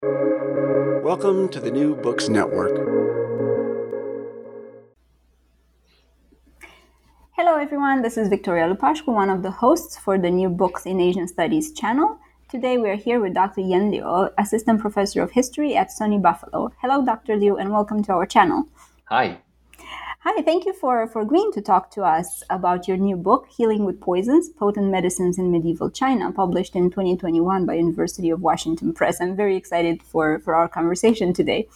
Welcome to the New Books Network. Hello, everyone. This is Victoria Lupashko, one of the hosts for the New Books in Asian Studies channel. Today, we are here with Dr. Yan Liu, Assistant Professor of History at SUNY Buffalo. Hello, Dr. Liu, and welcome to our channel. Hi. Hi, thank you for, for agreeing to talk to us about your new book, Healing with Poisons Potent Medicines in Medieval China, published in 2021 by University of Washington Press. I'm very excited for, for our conversation today.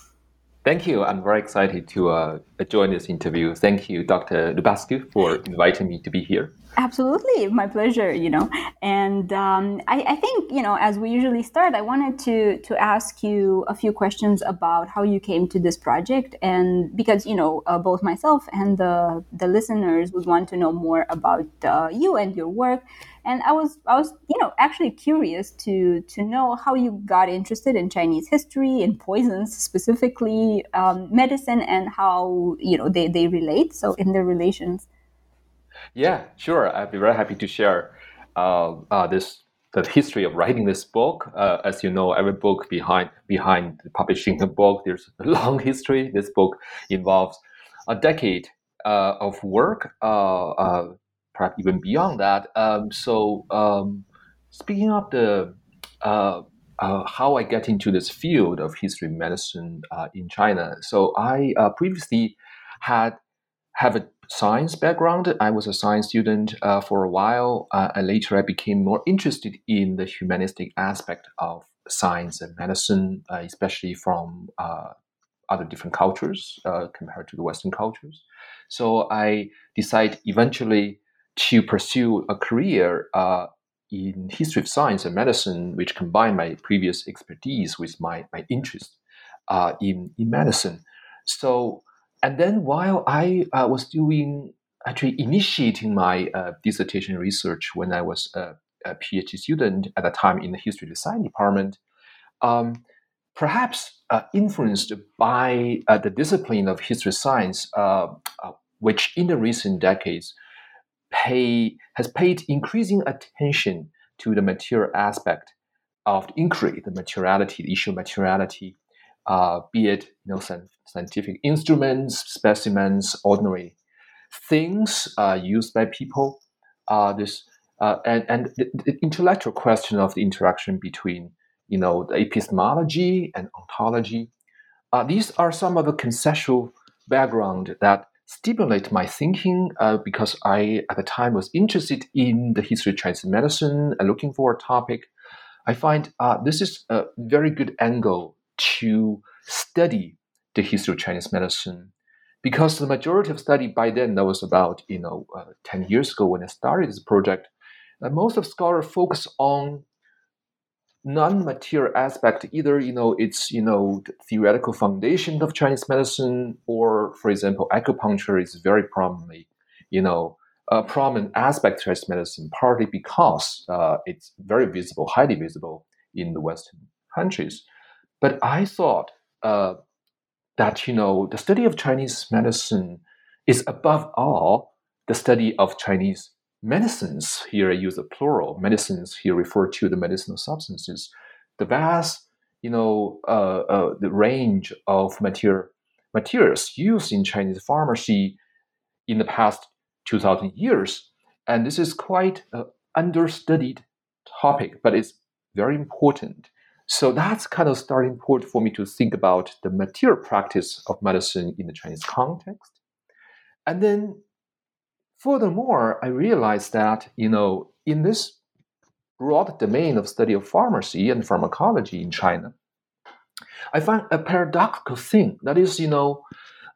Thank you. I'm very excited to uh, join this interview. Thank you, Dr. Lupashko, for inviting me to be here. Absolutely, my pleasure. You know, and um, I, I, think you know, as we usually start, I wanted to to ask you a few questions about how you came to this project, and because you know, uh, both myself and the the listeners would want to know more about uh, you and your work. And I was I was you know actually curious to to know how you got interested in Chinese history, and poisons specifically, um, medicine, and how you know they they relate. So in their relations. Yeah, sure. I'd be very happy to share uh, uh, this the history of writing this book. Uh, as you know, every book behind behind publishing a book, there's a long history. This book involves a decade uh, of work, uh, uh, perhaps even beyond that. Um, so, um, speaking of the how I get into this field of history medicine in China, so I previously had have a science background. I was a science student uh, for a while, uh, and later I became more interested in the humanistic aspect of science and medicine, uh, especially from uh, other different cultures uh, compared to the Western cultures. So I decided eventually to pursue a career uh, in history of science and medicine, which combined my previous expertise with my, my interest in, in medicine. So and then while I uh, was doing, actually initiating my uh, dissertation research when I was a, a, PhD student at the time in the history of science department, um, perhaps uh, influenced by uh, the discipline of history of science, uh, uh, which in the recent decades pay, has paid increasing attention to the material aspect of the inquiry, the materiality, the issue of materiality, uh, be it you know scientific instruments, specimens, ordinary things uh, used by people. Uh, this uh, and and the, the, intellectual question of the interaction between you know the epistemology and ontology. Uh, these are some of the conceptual background that stimulate my thinking uh, because I at the time was interested in the history of Chinese medicine and looking for a topic. I find this is a very good angle to study the history of Chinese medicine because the majority of study by then that was about you know uh, 10 years ago when I started this project uh, most of scholars focus on non-material aspect either you know it's you know the theoretical foundation of Chinese medicine or for example acupuncture is very prominently you know a prominent aspect of Chinese medicine partly because uh, it's very visible highly visible in the Western countries. But I thought uh, that you know the study of Chinese medicine is above all the study of Chinese medicines. Here I use the plural. Medicines here refer to the medicinal substances. The vast, you know, uh, uh, the range of material materials used in Chinese pharmacy in the past 2,000 years, and this is quite an understudied topic, but it's very important. So that's kind of starting point for me to think about the material practice of medicine in the Chinese context. And then furthermore, I realized that, you know, in this broad domain of study of pharmacy and pharmacology in China, I find a paradoxical thing. That is, you know,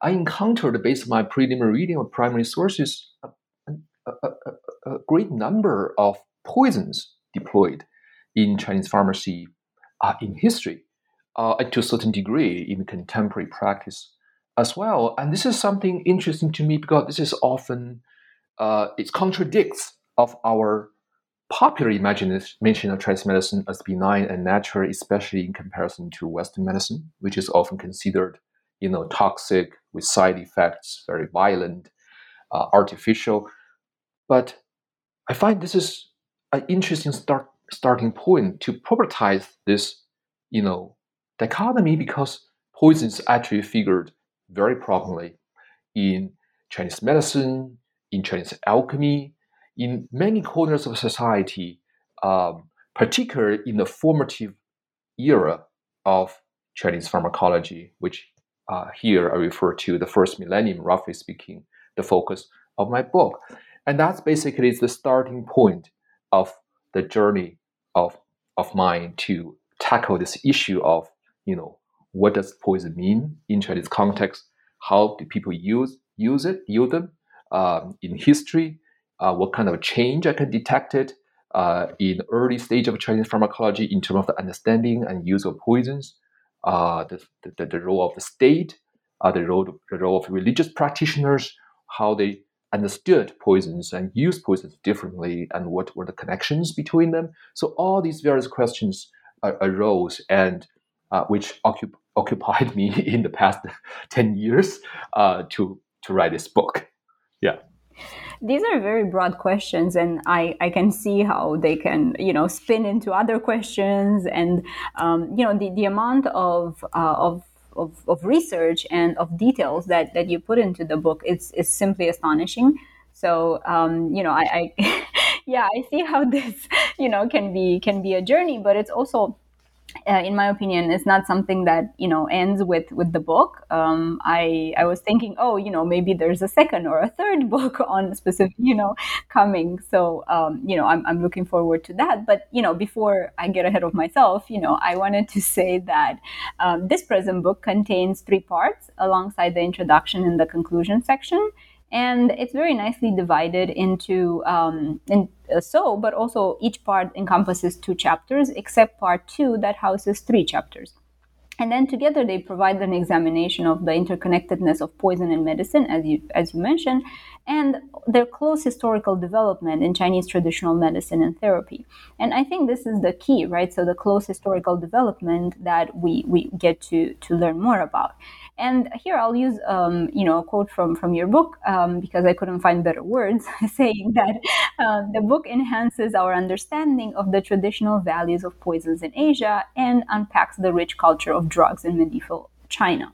I encountered, based on my preliminary reading of primary sources, a, a, a, a great number of poisons deployed in Chinese pharmacy uh, in history. uh, to a certain degree in contemporary practice as well. And this is something interesting to me because this is often uh, it contradicts of our popular imagination of Chinese medicine as benign and natural, especially in comparison to Western medicine, which is often considered, you know, toxic with side effects, very violent, uh, artificial. But I find this is an interesting start starting point to propertize this, you know, dichotomy because poisons actually figured very prominently in Chinese medicine, in Chinese alchemy, in many corners of society, um, particularly in the formative era of Chinese pharmacology, which uh, here I refer to the first millennium, roughly speaking, the focus of my book. And that's basically the starting point of the journey of, of mine to tackle this issue of, you know, what does poison mean in Chinese context? How do people use use it, use them um, in history? Uh, what kind of change I can detect it uh, in early stage of Chinese pharmacology in terms of the understanding and use of poisons, uh, the, the, the, role of the state, uh, the, role, the role of religious practitioners, how they understood poisons and used poisons differently, and what were the connections between them. So all these various questions uh, arose, and uh, which occup- occupied me in the past ten years to to write this book. Yeah. These are very broad questions, and I, I can see how they can, you know, spin into other questions, and um, you know, the, the amount of uh, of of, of research and of details that, that you put into the book is, is simply astonishing. So um, you know, I, I yeah, I see how this you know can be can be a journey, but it's also uh, in my opinion, is not something that you know ends with with the book. Um, I I was thinking, oh, you know, maybe there's a second or a third book on specific, you know, coming. So um, you know, I'm I'm looking forward to that. But you know, before I get ahead of myself, you know, I wanted to say that um, this present book contains three parts alongside the introduction and the conclusion section and it's very nicely divided into um, in, uh, so but also each part encompasses two chapters except part two that houses three chapters. And then together they provide an examination of the interconnectedness of poison and medicine as you as you mentioned and their close historical development in chinese traditional medicine and therapy. And i think this is the key right? So the close historical development that we we get to to learn more about and here I'll use, um, you know, a quote from from your book um, because I couldn't find better words, saying that uh, the book enhances our understanding of the traditional values of poisons in Asia and unpacks the rich culture of drugs in medieval China.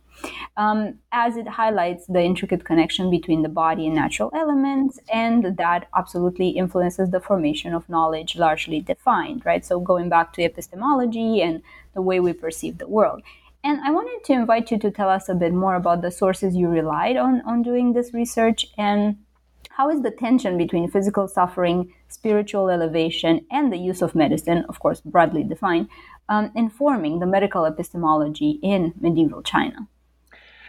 Um, as it highlights the intricate connection between the body and natural elements, and that absolutely influences the formation of knowledge largely defined, right? So, going back to epistemology and the way we perceive the world. And I wanted to invite you to tell us a bit more about the sources you relied on on doing this research and how is the tension between physical suffering, spiritual elevation, and the use of medicine, of course, broadly defined, um, informing the medical epistemology in medieval China?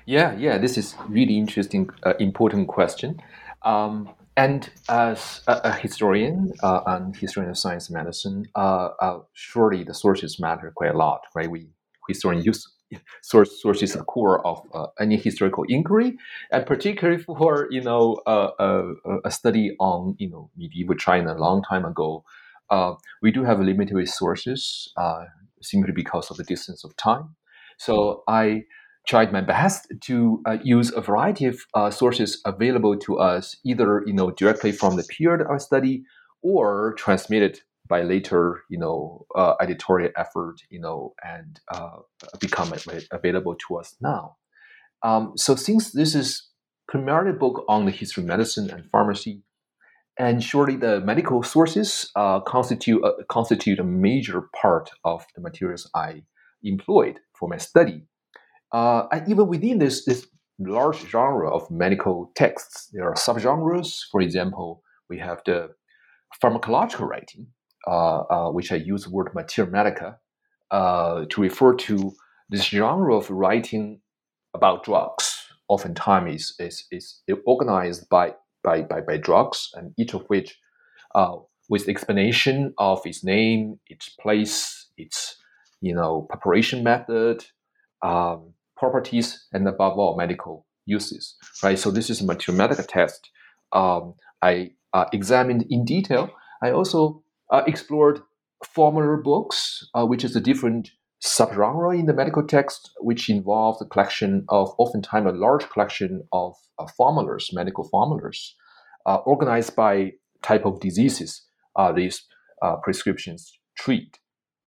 Yeah, yeah, this is really interesting, uh, important question. Um, and as a, a historian uh, and historian of science and medicine, uh, uh surely the sources matter quite a lot, right? We historians use source sources the core of uh, any historical inquiry, and particularly for you know uh, uh, a study on you know medieval China a long time ago, uh, we do have limited resources uh, simply because of the distance of time. So I tried my best to uh, use a variety of sources available to us, either you know directly from the period of study or transmitted by later, you know, uh, editorial effort, you know, and uh, become available to us now. Um, so since this is primarily a book on the history of medicine and pharmacy, and surely the medical sources uh, constitute uh, constitute a major part of the materials I employed for my study. Uh, and even within this this large genre of medical texts, there are subgenres. For example, we have the pharmacological writing, which I use the word materia medica uh, to refer to this genre of writing about drugs. Oftentimes, is is, is organized by, by by by drugs, and each of which, with explanation of its name, its place, its you know, preparation method, um, properties, and above all, medical uses, right? So this is a materia medica test. Um, I uh, examined in detail. I also uh, explored formular books, uh, which is a different subgenre in the medical text, which involves the collection of, oftentimes, a large collection of uh, formulas, medical formulas, uh, organized by type of diseases uh, these uh, prescriptions treat.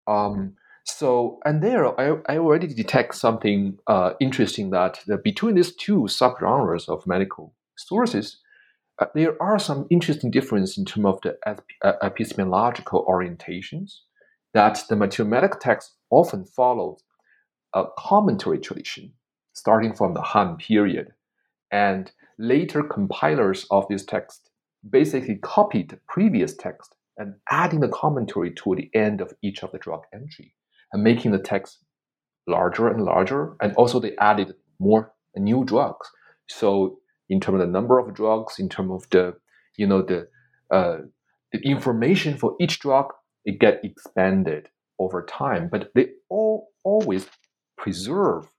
Um, so, and there, I, I already detect something uh, interesting that the, between these two subgenres of medical sources, uh, there are some interesting differences in terms of the epistemological orientations that the materia medica text often followed a commentary tradition starting from the Han period. And later compilers of this text basically copied the previous text and adding the commentary to the end of each of the drug entry and making the text larger and larger. And also they added more new drugs. So in terms of the number of drugs, in terms of the, you know, the, uh, the information for each drug, it get expanded over time, but they all always preserve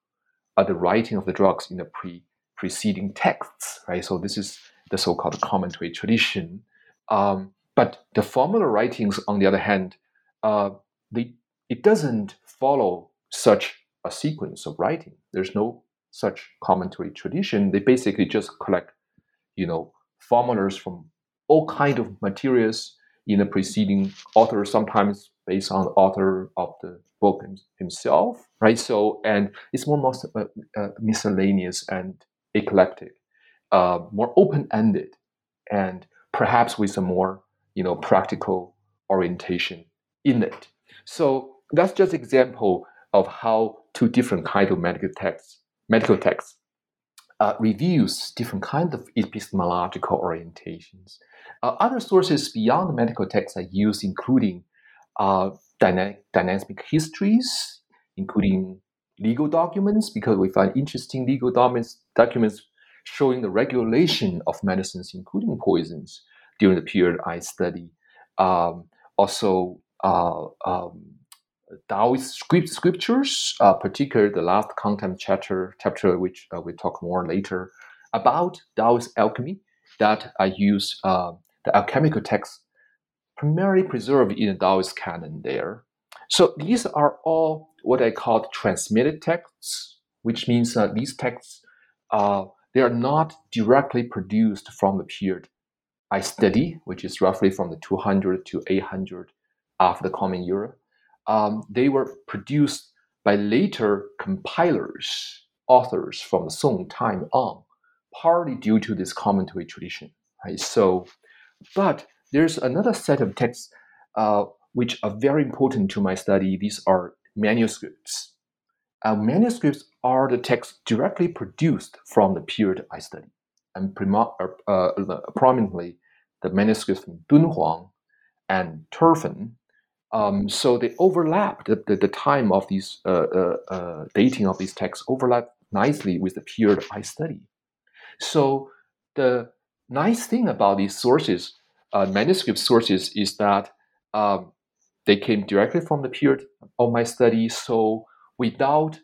uh, the writing of the drugs in the pre preceding texts, right? So this is the so-called commentary tradition. Um, but the formula writings, on the other hand, uh, they, it doesn't follow such a sequence of writing. There's no such commentary tradition. They basically just collect, you know, formulas from all kind of materials in the preceding author, sometimes based on the author of the book himself, right? So, and it's more most, uh, uh, miscellaneous and eclectic, uh, more open-ended, and perhaps with a more, you know, practical orientation in it. So that's just example of how two different kind of medical texts, medical texts, uh, reviews different kinds of epistemological orientations. Uh, other sources beyond medical texts are used, including uh, dynamic, dynamic histories, including legal documents, because we find interesting legal documents, documents showing the regulation of medicines, including poisons, during the period I study. Um, also, uh, um, Taoist script, scriptures, uh, particularly the last content chapter, chapter which uh, we talk more later, about Taoist alchemy that I use uh, the alchemical text primarily preserved in the Taoist canon there. So these are all what I call transmitted texts, which means that these texts uh, they are not directly produced from the period I study, which is roughly from the 200 to 800 after the Common Era. Um, they were produced by later compilers, authors from the Song time on, partly due to this commentary tradition. Right? So, but there's another set of texts uh, which are very important to my study. These are manuscripts. Uh, manuscripts are the texts directly produced from the period I study, and uh, uh prominently the manuscripts from Dunhuang and Turfan. Um, so they overlap the, the, the time of these uh, uh, uh, dating of these texts overlap nicely with the period I study. So the nice thing about these sources uh, manuscript sources is that um, they came directly from the period of my study, so without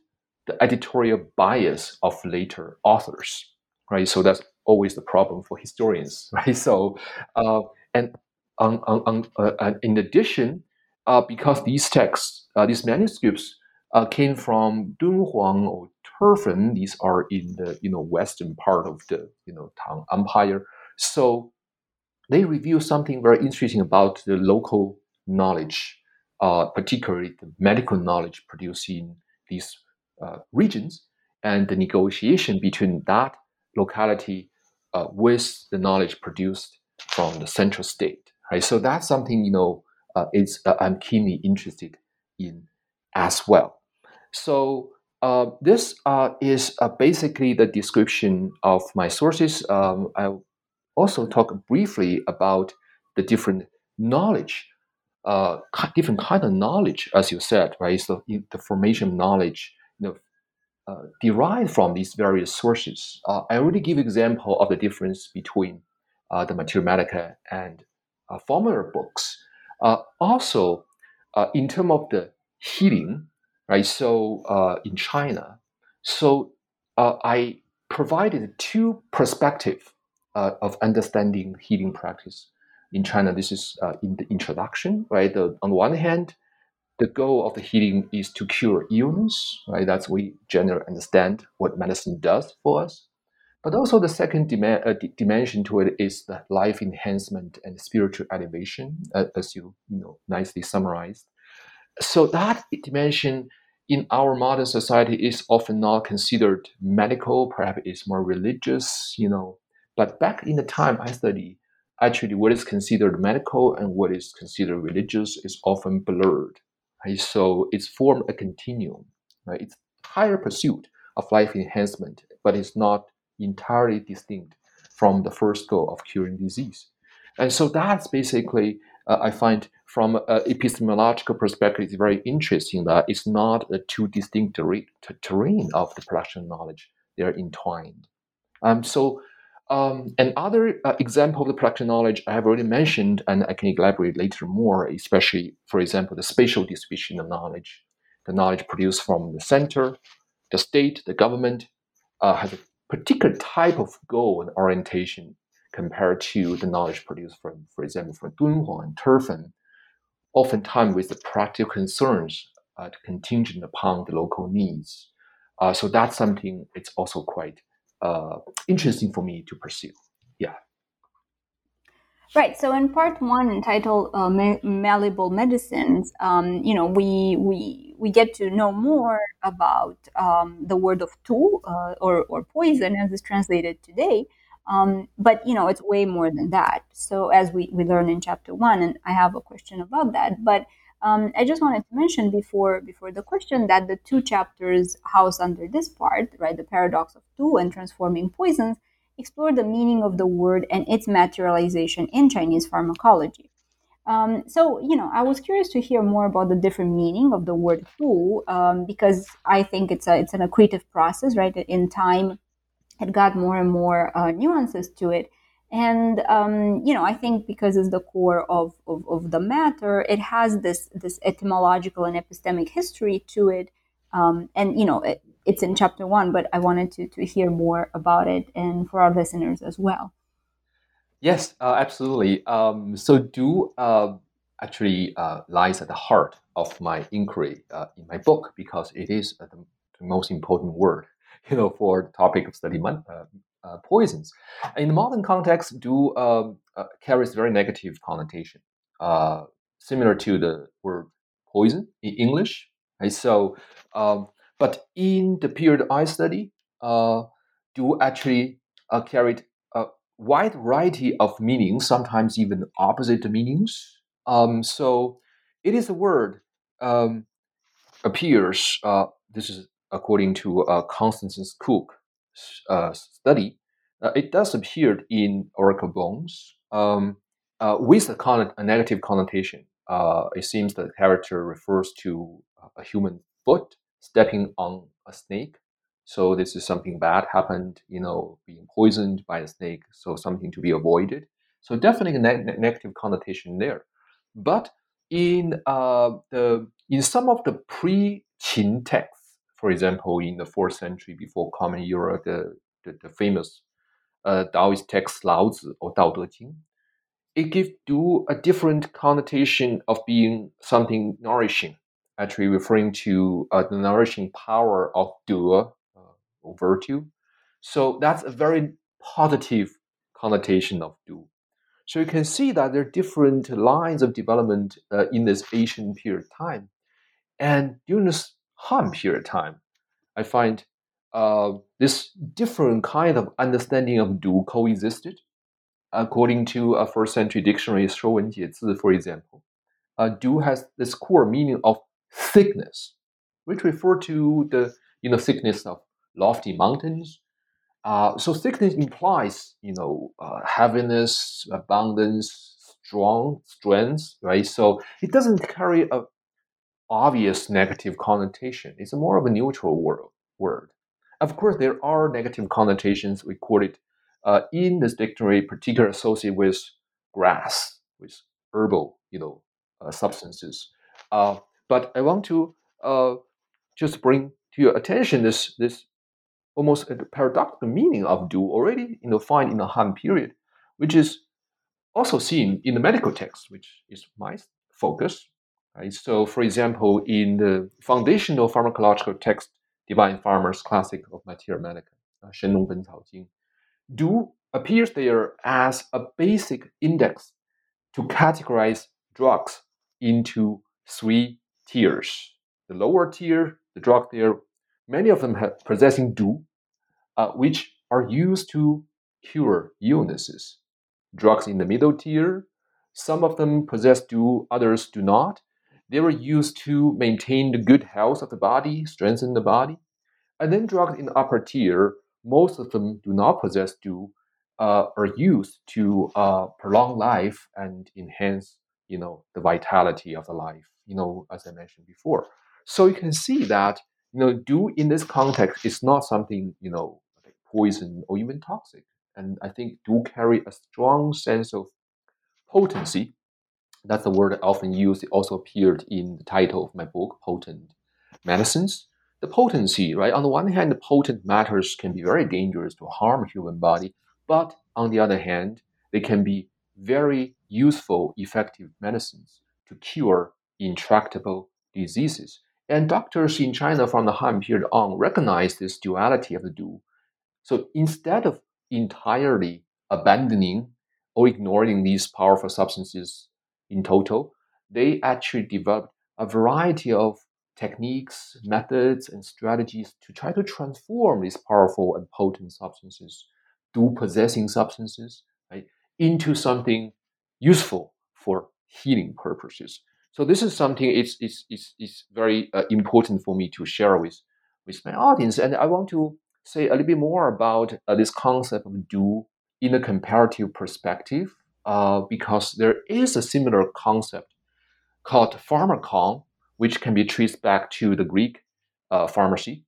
the editorial bias of later authors, right? So that's always the problem for historians, right? So, uh, and on, on, on, uh, in addition, uh, because these texts, uh, these manuscripts uh, came from Dunhuang or Turfan, these are in the you know western part of the you know Tang Empire. So they reveal something very interesting about the local knowledge, uh, particularly the medical knowledge produced in these uh, regions, and the negotiation between that locality uh, with the knowledge produced from the central state. Right, so that's something you know uh, is uh, I'm keenly interested in as well. So uh, this uh, is uh, basically the description of my sources. Um, I also talk briefly about the different knowledge, uh, different kind of knowledge, as you said, right? So the formation knowledge, you know, uh, derived from these various sources. Uh, I already give example of the difference between uh, the materia medica and formula books. Uh, also, uh, in terms of the healing, right? So uh, in China, so I provided two perspectives of understanding healing practice in China. This is in the introduction, right? The, on the one hand, the goal of the healing is to cure illness, right? That's we generally understand what medicine does for us. But also the second dim- uh, dimension to it is the life enhancement and spiritual elevation, uh, as you you know nicely summarized. So that dimension in our modern society is often not considered medical, perhaps it's more religious, you know. But back in the time I study, actually what is considered medical and what is considered religious is often blurred. Right? So it's formed a continuum. Right? It's higher pursuit of life enhancement, but it's not entirely distinct from the first goal of curing disease. And so that's basically, uh, I find from an epistemological perspective, it's very interesting that it's not a two distinct ter- terrain of the production of knowledge. They're entwined. Um, so um, another uh, example of the production knowledge I have already mentioned, and I can elaborate later more, especially, for example, the spatial distribution of knowledge. The knowledge produced from the center, the state, the government, uh, has a particular type of goal and orientation compared to the knowledge produced from, for example, from Dunhuang and Turfan, oftentimes with the practical concerns uh, contingent upon the local needs. Uh, so that's something it's also quite uh, interesting for me to pursue. Yeah. Right. So in part one, entitled uh, "Malleable Medicines," um, you know, we we we get to know more about um, the word of du uh, or or poison, as it's translated today. Um, but you know, it's way more than that. So as we we learn in chapter one, and I have a question about that, but. Um, I just wanted to mention before before the question that the two chapters house under this part, right, the paradox of du and transforming poisons, explore the meaning of the word and its materialization in Chinese pharmacology. Um, so, you know, I was curious to hear more about the different meaning of the word "du" um, because I think it's a it's an accretive process, right? In time, it got more and more uh, nuances to it, and um, you know, I think because it's the core of, of, of the matter, it has this this etymological and epistemic history to it, um, and you know, it, it's in chapter one, but I wanted to, to hear more about it and for our listeners as well. Yes, uh, absolutely. Um, so, du uh, actually uh, lies at the heart of my inquiry uh, in my book because it is the, the, most important word, you know, for the topic of study uh, uh, poisons. In the modern context, du um, carries very negative connotation, similar to the word poison in English. Right? So, um, but in the period I study, uh, du actually uh, carried a wide variety of meanings, sometimes even opposite meanings. Um, so it is a word um, appears. Uh, this is according to uh, Constance Cook uh, study. Uh, it does appear in oracle bones um, uh, with a, con- a, negative connotation. Uh, it seems the character refers to a human foot stepping on a snake. So this is something bad happened, you know, being poisoned by a snake. So something to be avoided. So definitely a ne- negative connotation there. But in uh, the in some of the pre-Qin texts, for example, in the fourth century before Common Era, the the, the famous uh, Taoist text Lao Tzu or Dao De Jing, it gives du a different connotation of being something nourishing actually referring to uh, the nourishing power of de, uh, or virtue. So that's a very positive connotation of du. So you can see that there are different lines of development uh, in this ancient period of time. And during this Han period of time, I find uh, this different kind of understanding of du coexisted. According to a first century dictionary, Shuo Wen Jie for example, uh, du has this core meaning of thickness, which refer to the you know thickness of lofty mountains. Uh, so thickness implies you know uh, heaviness, abundance, strong strength, right? So it doesn't carry a obvious negative connotation. It's more of a neutral word. word. Of course, there are negative connotations recorded uh, in this dictionary, particularly associated with grass, with herbal, you know, uh, substances. Uh, but I want to uh, just bring to your attention this this almost paradoxical meaning of du already you know find in the Han period, which is also seen in the medical text, which is my focus. Right? So, for example, in the foundational pharmacological text, Divine Farmer's Classic of Materia Medica, uh, Shen Ben Cao Jing, du appears there as a basic index to categorize drugs into three tiers. The lower tier, the drug tier, many of them have possessing du, uh, which are used to cure illnesses. Drugs in the middle tier, some of them possess du, others do not. They were used to maintain the good health of the body, strengthen the body. And then drugs in the upper tier, most of them do not possess du, uh, are used to uh, prolong life and enhance, you know, the vitality of the life. You know, as I mentioned before. So you can see that you know, du in this context is not something you know like poison or even toxic. And I think du carry a strong sense of potency. That's the word I often use. It also appeared in the title of my book, Potent Medicines. The potency, right? On the one hand, the potent matters can be very dangerous to harm human body, but on the other hand, they can be very useful, effective medicines to cure intractable diseases. And doctors in China from the Han period on recognized this duality of the du. So instead of entirely abandoning or ignoring these powerful substances in total, they actually developed a variety of techniques, methods, and strategies to try to transform these powerful and potent substances, du possessing substances, right, into something useful for healing purposes. So this is something it's it's it's, it's very uh, important for me to share with with my audience, and I want to say a little bit more about uh, this concept of du in a comparative perspective, uh, because there is a similar concept called pharmakon, which can be traced back to the Greek uh, pharmacy.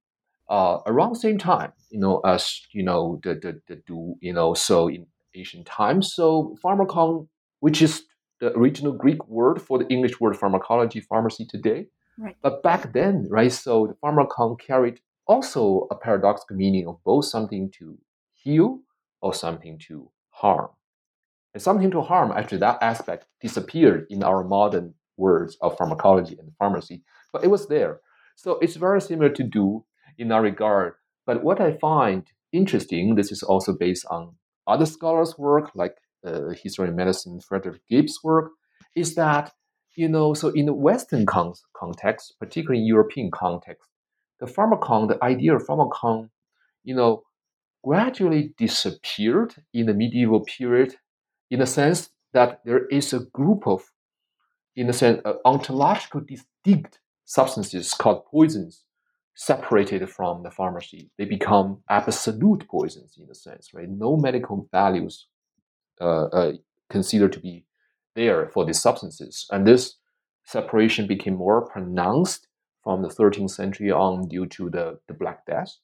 Uh, around the same time, you know, as you know, the, the, the du, you know, so in ancient times. So pharmakon, which is the original Greek word for the English word pharmacology, pharmacy today. Right. But back then, right, so the pharmakon carried also a paradoxical meaning of both something to heal or something to harm. And something to harm, actually, that aspect disappeared in our modern words of pharmacology and pharmacy, but it was there. So it's very similar to du in that regard. But what I find interesting, this is also based on other scholars' work, like history of medicine, Frederick Gibbs' work, is that, you know, so in the Western con- context, particularly in European context, the pharmakon, the idea of pharmakon, you know, gradually disappeared in the medieval period in the sense that there is a group of, in a sense, uh, ontological distinct substances called poisons separated from the pharmacy. They become absolute poisons in a sense, right? No medical values uh, uh, considered to be there for these substances. And this separation became more pronounced from the 13th century on due to the, the Black Death.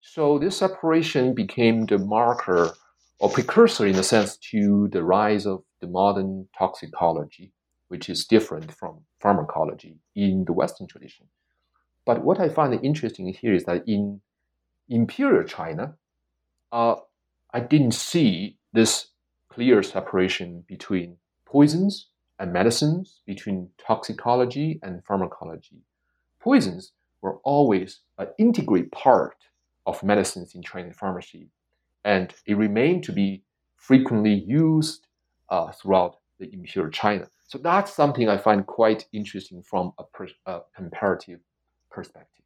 So this separation became the marker or precursor in a sense to the rise of the modern toxicology, which is different from pharmacology in the Western tradition. But what I find interesting here is that in imperial China, uh, I didn't see this clear separation between poisons and medicines, between toxicology and pharmacology. Poisons were always an integral part of medicines in Chinese pharmacy, and it remained to be frequently used uh, throughout the imperial China. So that's something I find quite interesting from a, per, a comparative perspective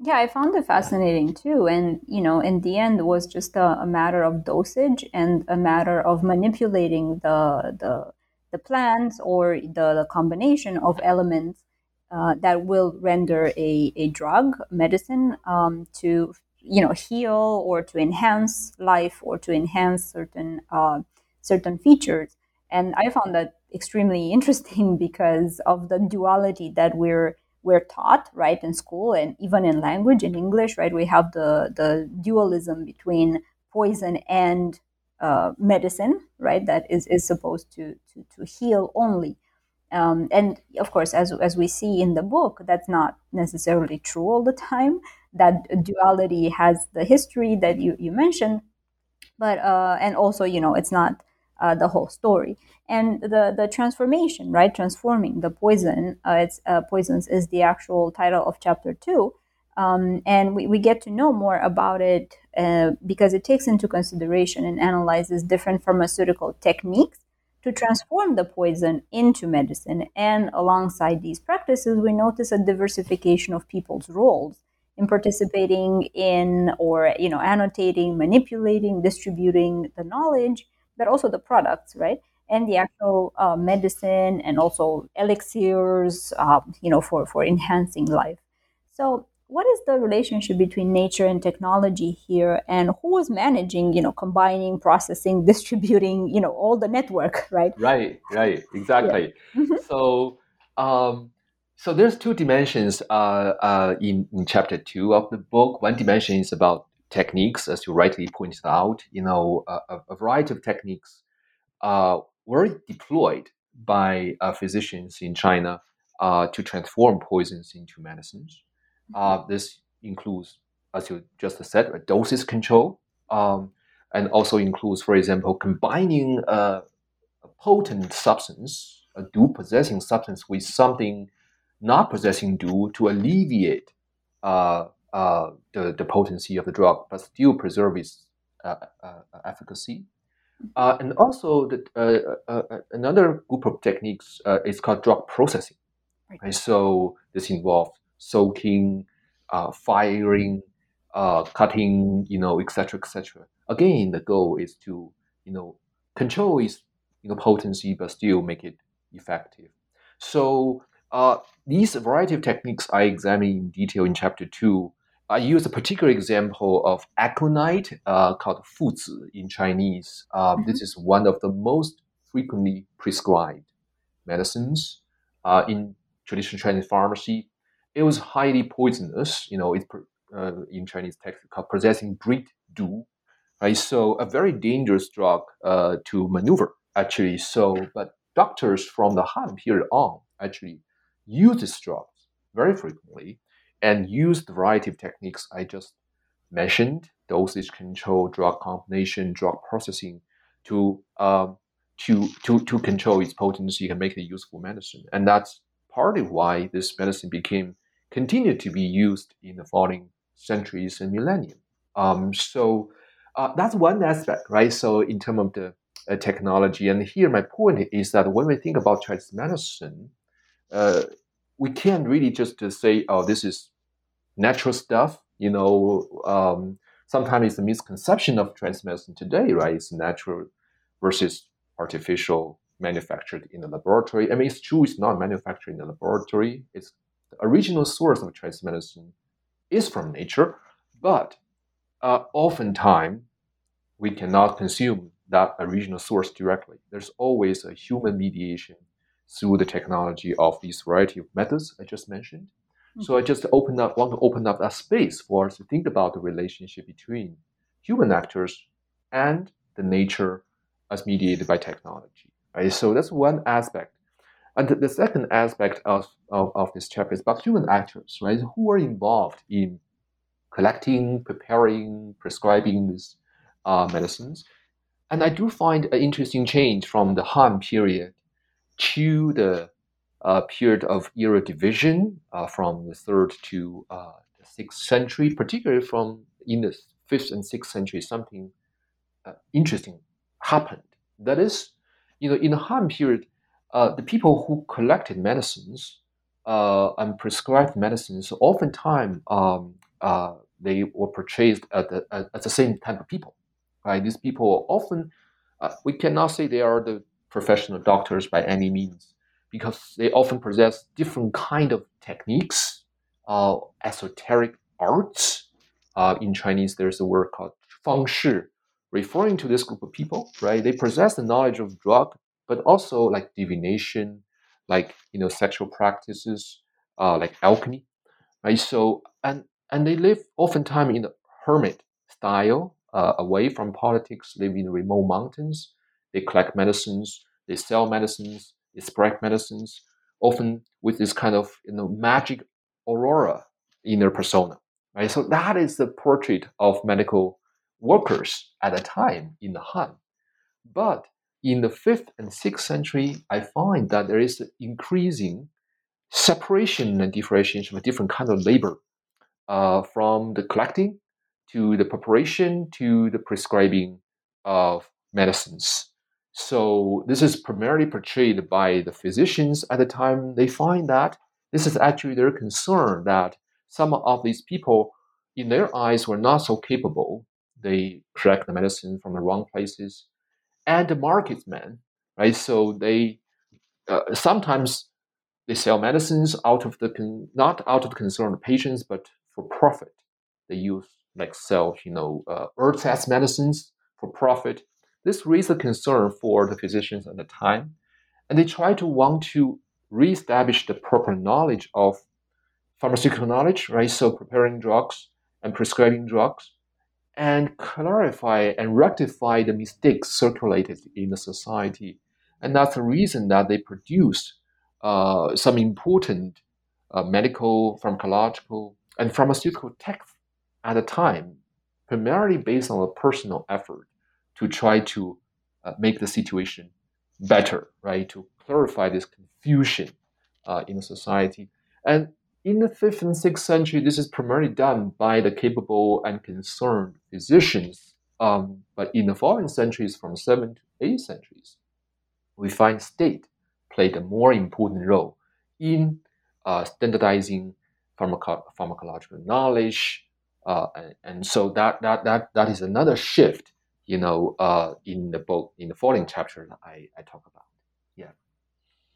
yeah i found it fascinating too and you know in the end it was just a, a, matter of dosage and a matter of manipulating the the the plants or the, the combination of elements uh, that will render a, a drug medicine um, to you know heal or to enhance life or to enhance certain uh, certain features. And i found that extremely interesting because of the duality that we're we're taught right in school and even in language in english right we have the the dualism between poison and uh, medicine right that is is supposed to to, to heal only Um, and of course, as, as we see in the book, that's not necessarily true all the time. That duality has the history that you, you mentioned, but uh, and also you know it's not uh, the whole story. And the the transformation, right? Transforming the poison, uh, it's uh, poisons is the actual title of chapter two. Um, and we, we get to know more about it uh, because it takes into consideration and analyzes different pharmaceutical techniques to transform the poison into medicine. And alongside these practices, we notice a diversification of people's roles in participating in or you know annotating, manipulating, distributing the knowledge, but also the products, right? And the actual uh, medicine and also elixirs, uh, you know, for for enhancing life. So what is the relationship between nature and technology here and who is managing you know combining processing distributing you know all the network right right right exactly yeah. mm-hmm. so um, so there's two dimensions uh, uh, in, in chapter two of the book one dimension is about techniques as you rightly pointed out you know a, a variety of techniques uh, were deployed by uh, physicians in china uh, to transform poisons into medicines. Uh, this includes, as you just said, a doses control, um, and also includes, for example, combining a, a potent substance, a DU possessing substance, with something not possessing DU to alleviate uh, uh, the, the potency of the drug, but still preserve its uh, uh, efficacy. Uh, and also, the, another group of techniques is called drug processing. Right. So this involves soaking, uh, firing, uh, cutting, you know, etc., etc. Again, the goal is to, you know, control its, you know, potency, but still make it effective. So uh, these variety of techniques I examine in detail in chapter two. I use a particular example of aconite uh, called fuzi in Chinese. Uh, mm-hmm. This is one of the most frequently prescribed medicines uh, in traditional Chinese pharmacy it was highly poisonous. You know, it's uh, in Chinese text called possessing breed du, right? So a very dangerous drug uh, to maneuver actually. So, but doctors from the Han period on actually use this drug very frequently and use the variety of techniques I just mentioned: dosage control, drug combination, drug processing, to um, to to to control its potency and make it a useful medicine. And that's partly why this medicine became continue to be used in the following centuries and millennium. Um, so uh, that's one aspect, right? So in terms of the uh, technology, and here my point is that when we think about Chinese medicine, uh, we can't really just say, "Oh, this is natural stuff." You know, um, sometimes it's a misconception of Chinese medicine today, right? It's natural versus artificial, manufactured in the laboratory. I mean, it's true; it's not manufactured in the laboratory. It's the original source of Chinese medicine is from nature, but uh, oftentimes we cannot consume that original source directly. There's always a human mediation through the technology of these variety of methods I just mentioned. Mm-hmm. So I just open up, want to open up that space for us to think about the relationship between human actors and the nature as mediated by technology. Right? So that's one aspect and the second aspect of, of, of this chapter is about human actors, right? Who are involved in collecting, preparing, prescribing these uh, medicines. And I do find an interesting change from the Han period to the uh, period of era division uh, from the third to uh, the sixth century, particularly from in the fifth and sixth century, something uh, interesting happened. That is, you know, in the Han period, uh, the people who collected medicines uh, and prescribed medicines, oftentimes um, they were purchased at the, at the same type of people. Right? These people often, we cannot say they are the professional doctors by any means, because they often possess different kind of techniques, uh, esoteric arts. in Chinese, there's a word called 方士, referring to this group of people. Right? They possess the knowledge of drug but also like divination, like you know sexual practices, uh, like alchemy, right? So and and they live oftentimes in the hermit style, uh, away from politics, live in remote mountains. They collect medicines, they sell medicines, prescribe medicines, often with this kind of you know magic aurora in their persona. Right? So that is the portrait of medical workers at the time in the Han. But in the fifth and sixth century, I find that there is increasing separation and differentiation of different kind of labor, uh, from the collecting to the preparation to the prescribing of medicines. So this is primarily portrayed by the physicians at the time. They find that this is actually their concern that some of these people, in their eyes, were not so capable. They collect the medicine from the wrong places and the marketmen, right? So they uh, sometimes they sell medicines out of the con- not out of the concern of patients, but for profit. They use like sell, you know, uh, earth as medicines for profit. This raised a concern for the physicians at the time, and they tried to want to reestablish the proper knowledge of pharmaceutical knowledge, right? So preparing drugs and prescribing drugs, and clarify and rectify the mistakes circulated in the society. And that's the reason that they produced uh, some important uh, medical, pharmacological, and pharmaceutical texts at the time, primarily based on a personal effort to try to uh, make the situation better, right? To clarify this confusion uh, in society. And in the fifth and sixth century, this is primarily done by the capable and concerned physicians. Um, but in the following centuries, from seventh to eighth centuries, we find state played a more important role in uh, standardizing pharmaco- pharmacological knowledge, uh, and, and, so that, that that that is another shift, you know, uh, in the book in the following chapter I, I talk about. Yeah.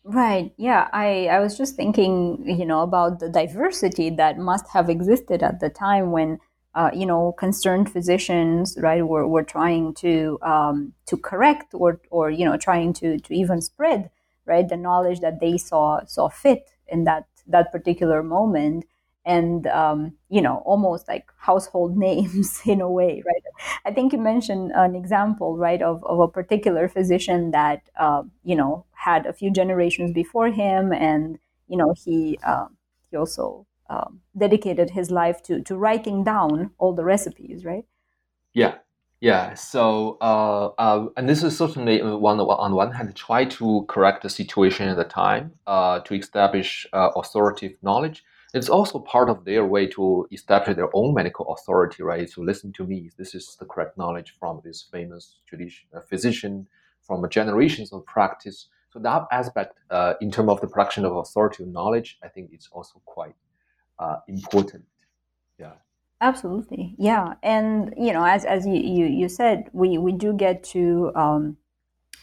Right. Yeah. I, I was just thinking, you know, about the diversity that must have existed at the time when, uh, you know, concerned physicians, right, were, were trying to um, to correct or, or you know, trying to, to even spread, right, the knowledge that they saw saw fit in that that particular moment and um, you know almost like household names in a way right? I think you mentioned an example right of, of a particular physician that uh, you know had a few generations before him and you know he uh, he also um, dedicated his life to to writing down all the recipes right? Yeah. Yeah. So uh, uh and this is certainly one on one hand try to correct the situation at the time uh, to establish uh, authoritative knowledge it's also part of their way to establish their own medical authority, right? To listen to me. This is the correct knowledge from this famous uh, physician from generations of practice. So that aspect, uh, in terms of the production of authoritative knowledge, I think it's also quite uh, important. Yeah. Absolutely, yeah, and you know, as as you you, you said, we we do get to um,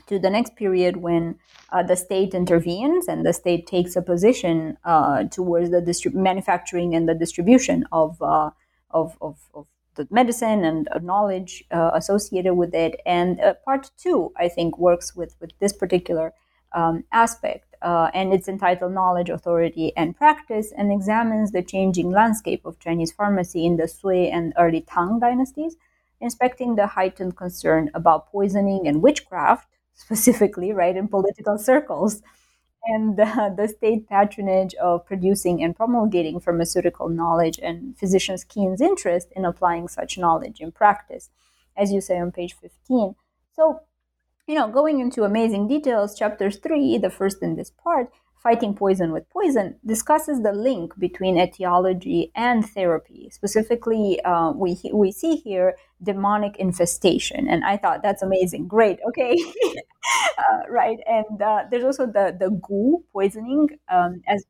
to the next period when uh, the state intervenes and the state takes a position uh, towards the manufacturing and the distribution of, uh, of, of, of, the medicine and knowledge uh, associated with it. And uh, part two, I think, works with, with this particular um, aspect. Uh, and it's entitled Knowledge, Authority, and Practice and examines the changing landscape of Chinese pharmacy in the Sui and early Tang dynasties, inspecting the heightened concern about poisoning and witchcraft specifically, right, in political circles, and uh, the state patronage of producing and promulgating pharmaceutical knowledge and physicians' keen interest in applying such knowledge in practice, as you say on page 15. So, you know, going into amazing details, chapter 3, the first in this part, Fighting Poison with Poison discusses the link between etiology and therapy. Specifically, uh, we, we see here demonic infestation. And I thought that's amazing. Great. Okay. uh, right. And uh, there's also the, the gu poisoning um, as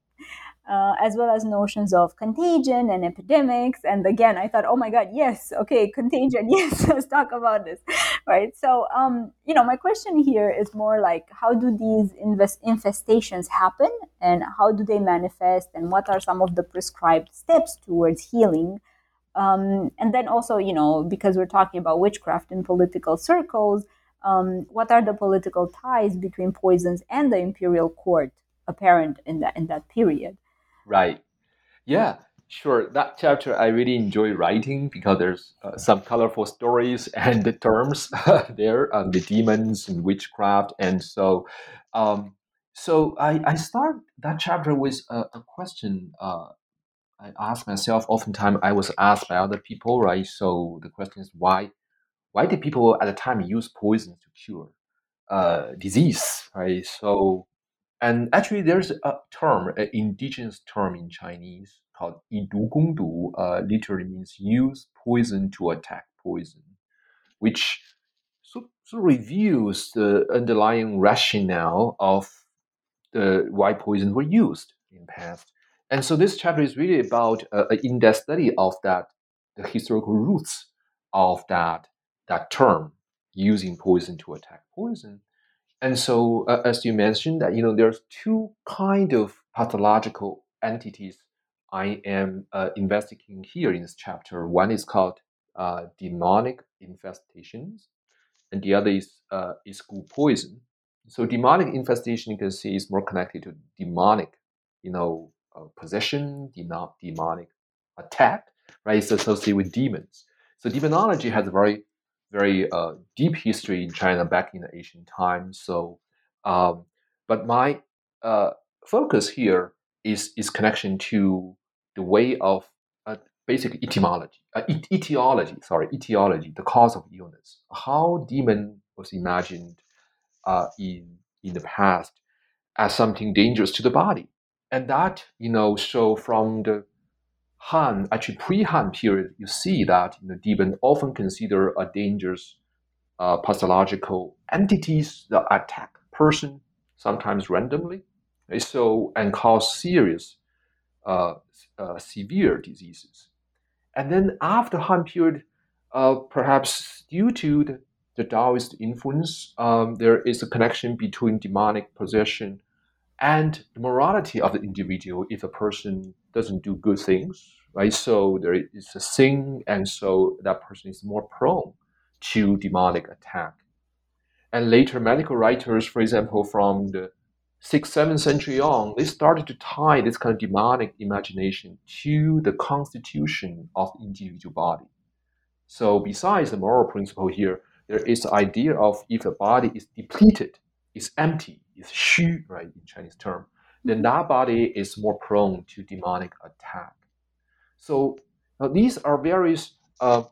uh, as well as notions of contagion and epidemics. And again, I thought, oh my God, yes, okay, contagion, yes, let's talk about this, right? So, um, you know, my question here is more like, how do these invest- infestations happen, and how do they manifest, and what are some of the prescribed steps towards healing? Um, and then also, you know, because we're talking about witchcraft in political circles, um, what are the political ties between poisons and the imperial court apparent in that in that period? Right. Yeah, sure. That chapter I really enjoy writing because there's uh, some colorful stories and the terms there, um, the demons and witchcraft. And so, um, so I, I start that chapter with a, a question uh, I ask myself. Oftentimes, I was asked by other people, right? So the question is why why did people at the time use poison to cure uh, disease, right? So and actually, there's a term, an indigenous term in Chinese called "以毒攻毒," uh, literally means use poison to attack poison, which sort of reveals the underlying rationale of the why poisons were used in the past. And so this chapter is really about uh, an in-depth study of that, the historical roots of that that term, using poison to attack poison. And so, uh, as you mentioned, that you know there's two kind of pathological entities I am uh, investigating here in this chapter. One is called uh, demonic infestations, and the other is uh, is gu poison. So demonic infestation, you can see, is more connected to demonic, you know, uh, possession, demonic attack, right? It's associated with demons. So demonology has a very, very uh, deep history in China back in the ancient times. So, um, but my uh, focus here is is connection to the way of uh, basic etymology, uh, etiology, sorry, etiology, the cause of illness, how demon was imagined uh, in in the past as something dangerous to the body, and that you know so from the Han actually pre-Han period, you see that you know, demon often consider a dangerous uh, pathological entities that attack person sometimes randomly, so and cause serious, uh, uh, severe diseases. And then after Han period, uh, perhaps due to the the Taoist influence, um, there is a connection between demonic possession and the morality of the individual if a person doesn't do good things, right? So there is a sin, and so that person is more prone to demonic attack. And later, medical writers, for example, from the sixth, seventh century on, they started to tie this kind of demonic imagination to the constitution of the individual body. So, besides the moral principle here, there is the idea of if a body is depleted, is empty, is xu, right, in Chinese term, then that body is more prone to demonic attack. So uh, these are various uh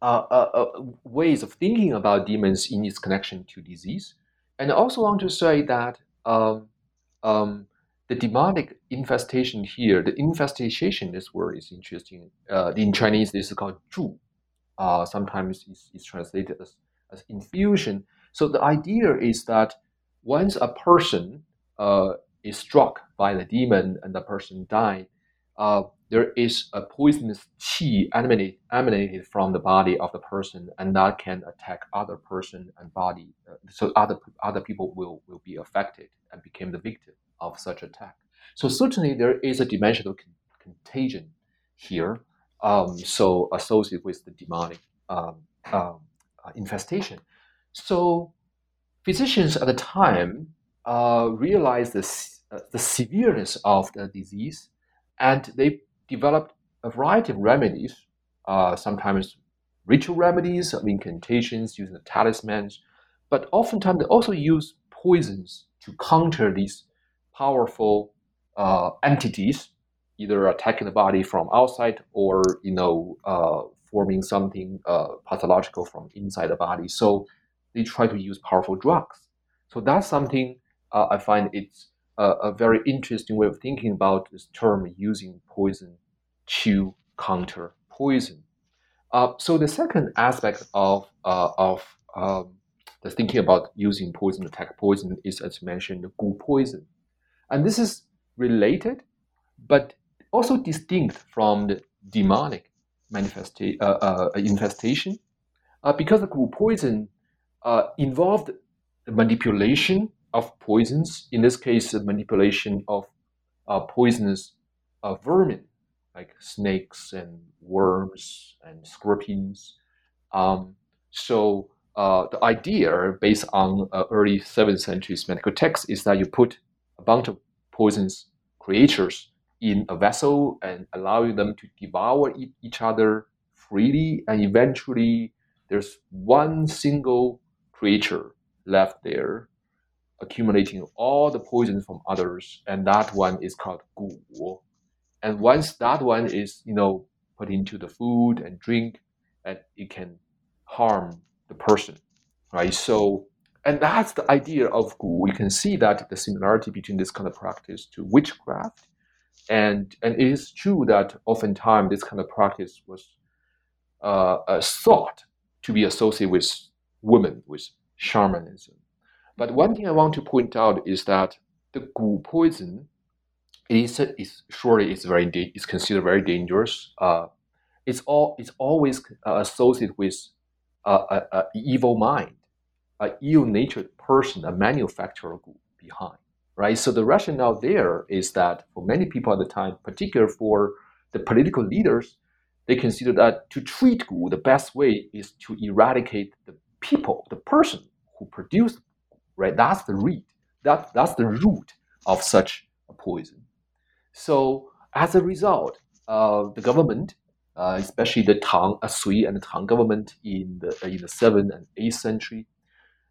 uh, uh, uh, ways of thinking about demons in its connection to disease. And I also want to say that um, um, the demonic infestation here, the infestation, this word is interesting. Uh, in Chinese, this is called 注, uh, sometimes it's, it's translated as, as infusion. So the idea is that once a person uh, is struck by the demon and the person died, uh, there is a poisonous qi emanated, emanated from the body of the person, and that can attack other person and body. Uh, so other other people will, will be affected and become the victim of such attack. So certainly there is a dimensional con- contagion here um, so associated with the demonic um, um, infestation. So physicians at the time uh, realized uh, the severeness of the disease, and they developed a variety of remedies, uh, sometimes ritual remedies, incantations, using the talismans, but oftentimes they also use poisons to counter these powerful uh, entities either attacking the body from outside or you know uh, forming something uh, pathological from inside the body. So they try to use powerful drugs. So that's something uh, I find it's a, a, very interesting way of thinking about this term using poison to counter poison. Uh, so the second aspect of uh, of um, the thinking about using poison to attack poison is, as mentioned, the gu poison, and this is related, but also distinct from the demonic manifesta- uh, uh, infestation uh, because the gu poison uh, involved manipulation of poisons, in this case, the manipulation of uh, poisonous uh, vermin like snakes and worms and scorpions. Um, so the idea based on early 7th century medical text is that you put a bunch of poisonous creatures in a vessel and allowing them to devour each other freely. And eventually, there's one single creature left there. Accumulating all the poison from others, and that one is called gu. And once that one is, you know, put into the food and drink, and it can harm the person, right? So, and that's the idea of gu. We can see that the similarity between this kind of practice to witchcraft, and and it is true that oftentimes this kind of practice was uh, uh, thought to be associated with women, with shamanism. But one thing I want to point out is that the gu poison is, is surely is very is considered very dangerous. Uh, it's all it's always uh, associated with a, a, evil mind, a ill-natured person, a manufacturer gu behind, right? So the rationale there is that for many people at the time, particularly for the political leaders, they consider that to treat gu, the best way is to eradicate the people, the person who produced, right? That's the root. That that's the root of such a poison. So as a result, uh, the government, uh, especially the Tang, uh, Sui and the Tang government in the in the seventh and eighth century,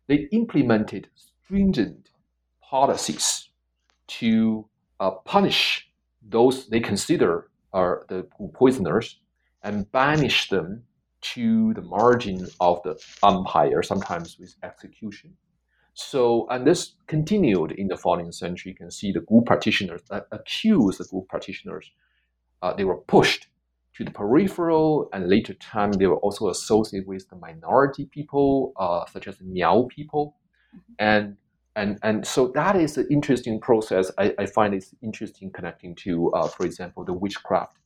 they implemented stringent policies to uh, punish those they consider are the poisoners and banish them to the margin of the empire, sometimes with execution. So, and this continued in the following century. You can see the gu practitioners uh, accused the gu practitioners. Uh, they were pushed to the peripheral, and later time they were also associated with the minority people, uh, such as the Miao people, and and and so that is an interesting process. I, I find it's interesting connecting to, uh, for example, the witchcraft,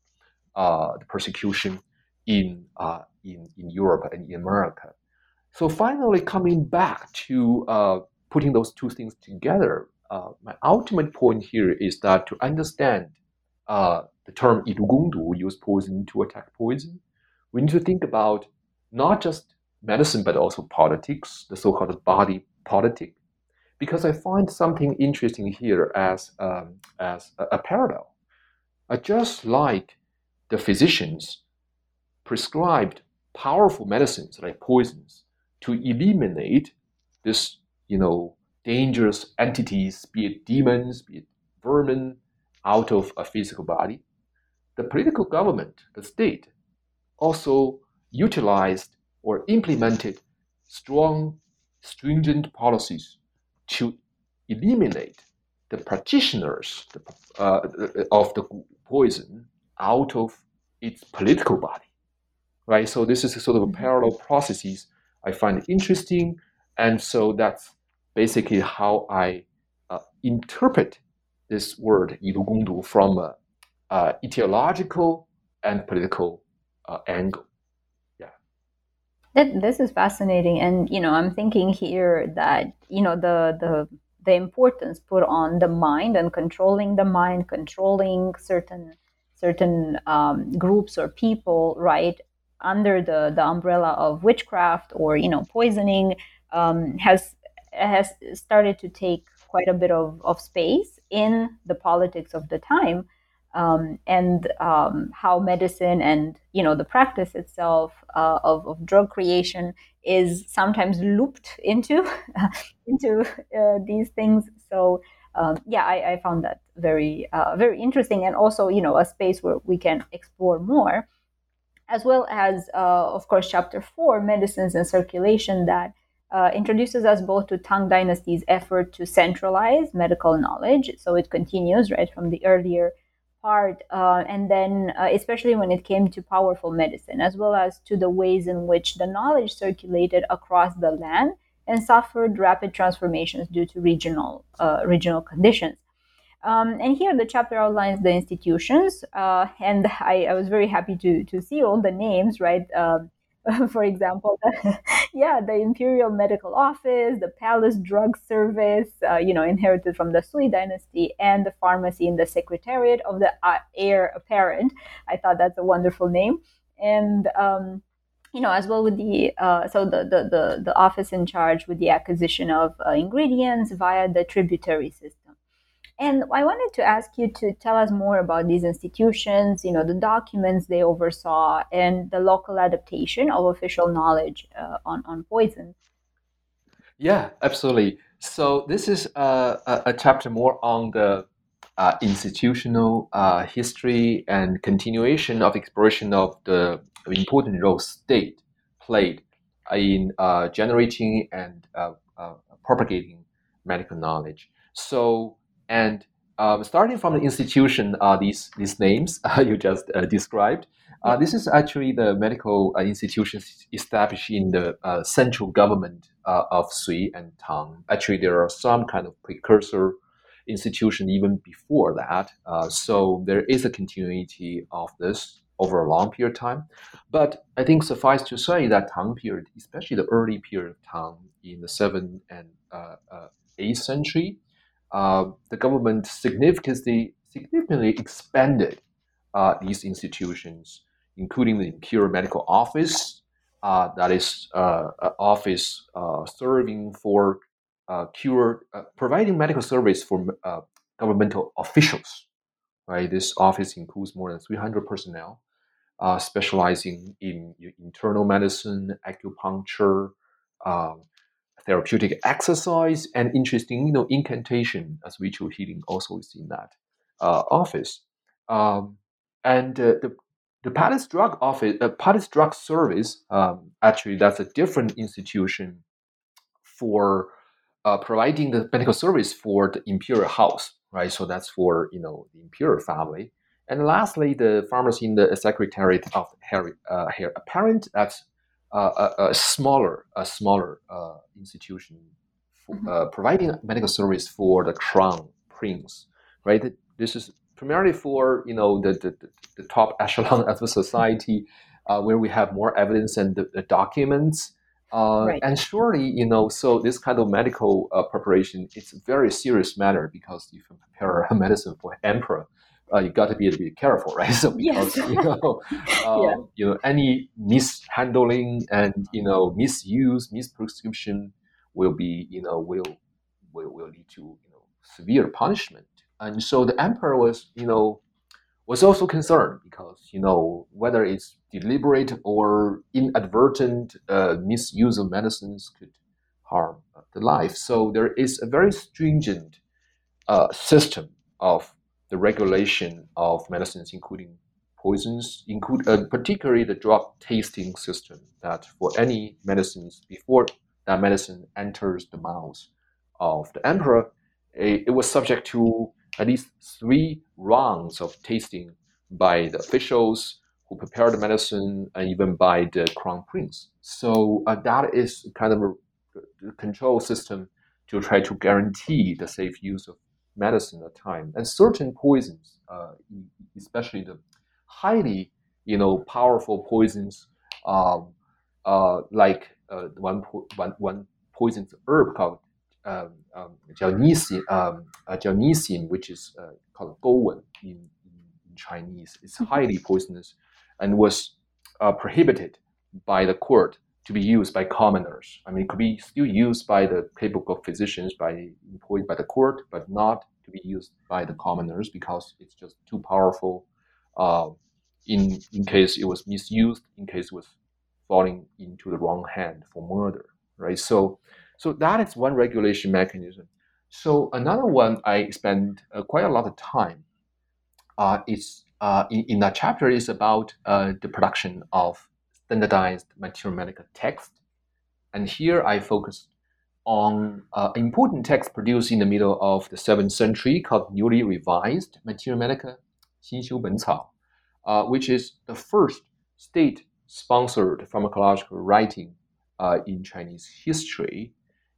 uh, the persecution in uh, in in Europe and in America. So finally, coming back to uh, putting those two things together, uh, my ultimate point here is that to understand uh, the term "yidu gongdu" use poison to attack poison, we need to think about not just medicine but also politics, the so-called body politic, because I find something interesting here as um, as a, a parallel. Uh, just like the physicians prescribed powerful medicines like poisons to eliminate this, you know, dangerous entities, be it demons, be it vermin, out of a physical body. The political government, the state, also utilized or implemented strong, stringent policies to eliminate the practitioners uh, of the poison out of its political body. Right? So this is a sort of a mm-hmm. parallel processes I find it interesting. And so that's basically how I uh, interpret this word "yidu gongdu" from a, a etiological and political uh, angle. Yeah. This is fascinating. And, you know, I'm thinking here that, you know, the, the, the importance put on the mind and controlling the mind, controlling certain certain um, groups or people, right, under the, the umbrella of witchcraft or you know poisoning um, has has started to take quite a bit of, of space in the politics of the time um, and um, how medicine and you know the practice itself uh, of, of drug creation is sometimes looped into into uh, these things. So um, yeah I, I, found that very uh, very interesting and also you know a space where we can explore more as well as, uh, of course, chapter four, medicines and circulation, that uh, introduces us both to Tang Dynasty's effort to centralize medical knowledge. So it continues right from the earlier part, uh, and then uh, especially when it came to powerful medicine, as well as to the ways in which the knowledge circulated across the land and suffered rapid transformations due to regional uh, regional conditions. Um, and here the chapter outlines the institutions, uh, and I, I, was very happy to to see all the names, right? Um, for example, yeah, the Imperial Medical Office, the Palace Drug Service, uh, you know, inherited from the Sui dynasty, and the pharmacy in the Secretariat of the uh, Heir Apparent. I thought that's a wonderful name, and um, you know, as well with the uh, so the, the the the office in charge with the acquisition of uh, ingredients via the tributary system. And I wanted to ask you to tell us more about these institutions, you know, the documents they oversaw, and the local adaptation of official knowledge uh, on, on poison. Yeah, absolutely. So this is a, a, a chapter more on the uh, institutional uh, history and continuation of exploration of the important role state played in uh, generating and uh, uh, propagating medical knowledge. So, and um, starting from the institution, uh, these these names you just described, uh, this is actually the medical uh, institutions established in the uh, central government of Sui and Tang. Actually, there are some kind of precursor institution even before that. so there is a continuity of this over a long period of time. But I think suffice to say that Tang period, especially the early period of Tang in the 7th and uh, uh, 8th century, uh, the government significantly, significantly expanded uh, these institutions, including the Imperial Medical Office, uh, that is uh, an office serving for cure, providing medical service for governmental officials. Right, this office includes more than 300 personnel uh, specializing in internal medicine, acupuncture, um, therapeutic exercise, and interesting, you know, incantation as ritual healing also is in that uh, office. Um, and uh, the the Palace Drug Office, uh, Palace Drug Service, um, actually, that's a different institution for uh, providing the medical service for the imperial house, right? So that's for you know the imperial family. And lastly, the pharmacy in the secretariat of Harry, uh, Heir apparent that's a, a, smaller, a smaller uh, institution for, mm-hmm. uh, providing medical service for the crown prince, right? This is primarily for you know the the, the top echelon of the society, uh, where we have more evidence and the, the documents. Uh, right. And surely, you know, so this kind of medical preparation, it's a very serious matter because you can prepare a medicine for emperor uh, you got to be a bit careful, right? So because yes. you know, um, yeah. you know, any mishandling and you know misuse, misprescription will be you know will will, will lead to you know severe punishment. And so the emperor was you know was also concerned because you know whether it's deliberate or inadvertent uh, misuse of medicines could harm the life. So there is a very stringent uh, system of the regulation of medicines, including poisons, include uh, particularly the drug tasting system. That for any medicines before that medicine enters the mouth of the emperor, it, it was subject to at least three rounds of tasting by the officials who prepared the medicine and even by the crown prince. So uh, that is kind of a, a control system to try to guarantee the safe use of medicine at the time. And certain poisons, uh, especially the highly, you know, powerful poisons, um, uh, like uh, one, po- one, one poison herb called um, um, um, uh, which is uh, called Gouwen in, in, Chinese. It's mm-hmm. highly poisonous and was uh, prohibited by the court to be used by commoners. I mean, it could be still used by the capable physicians, by employed by the court, but not to be used by the commoners because it's just too powerful. Uh, in in case it was misused, in case it was falling into the wrong hand for murder, right? So, so that is one regulation mechanism. So another one I spend uh, quite a lot of time uh, is uh, in, in that chapter is about uh, the production of standardized materia medica text. And here I focus on uh, important text produced in the middle of the 7th century called newly revised materia medica Xinxiu Bencao, uh, which is the first state-sponsored pharmacological writing uh, in Chinese history.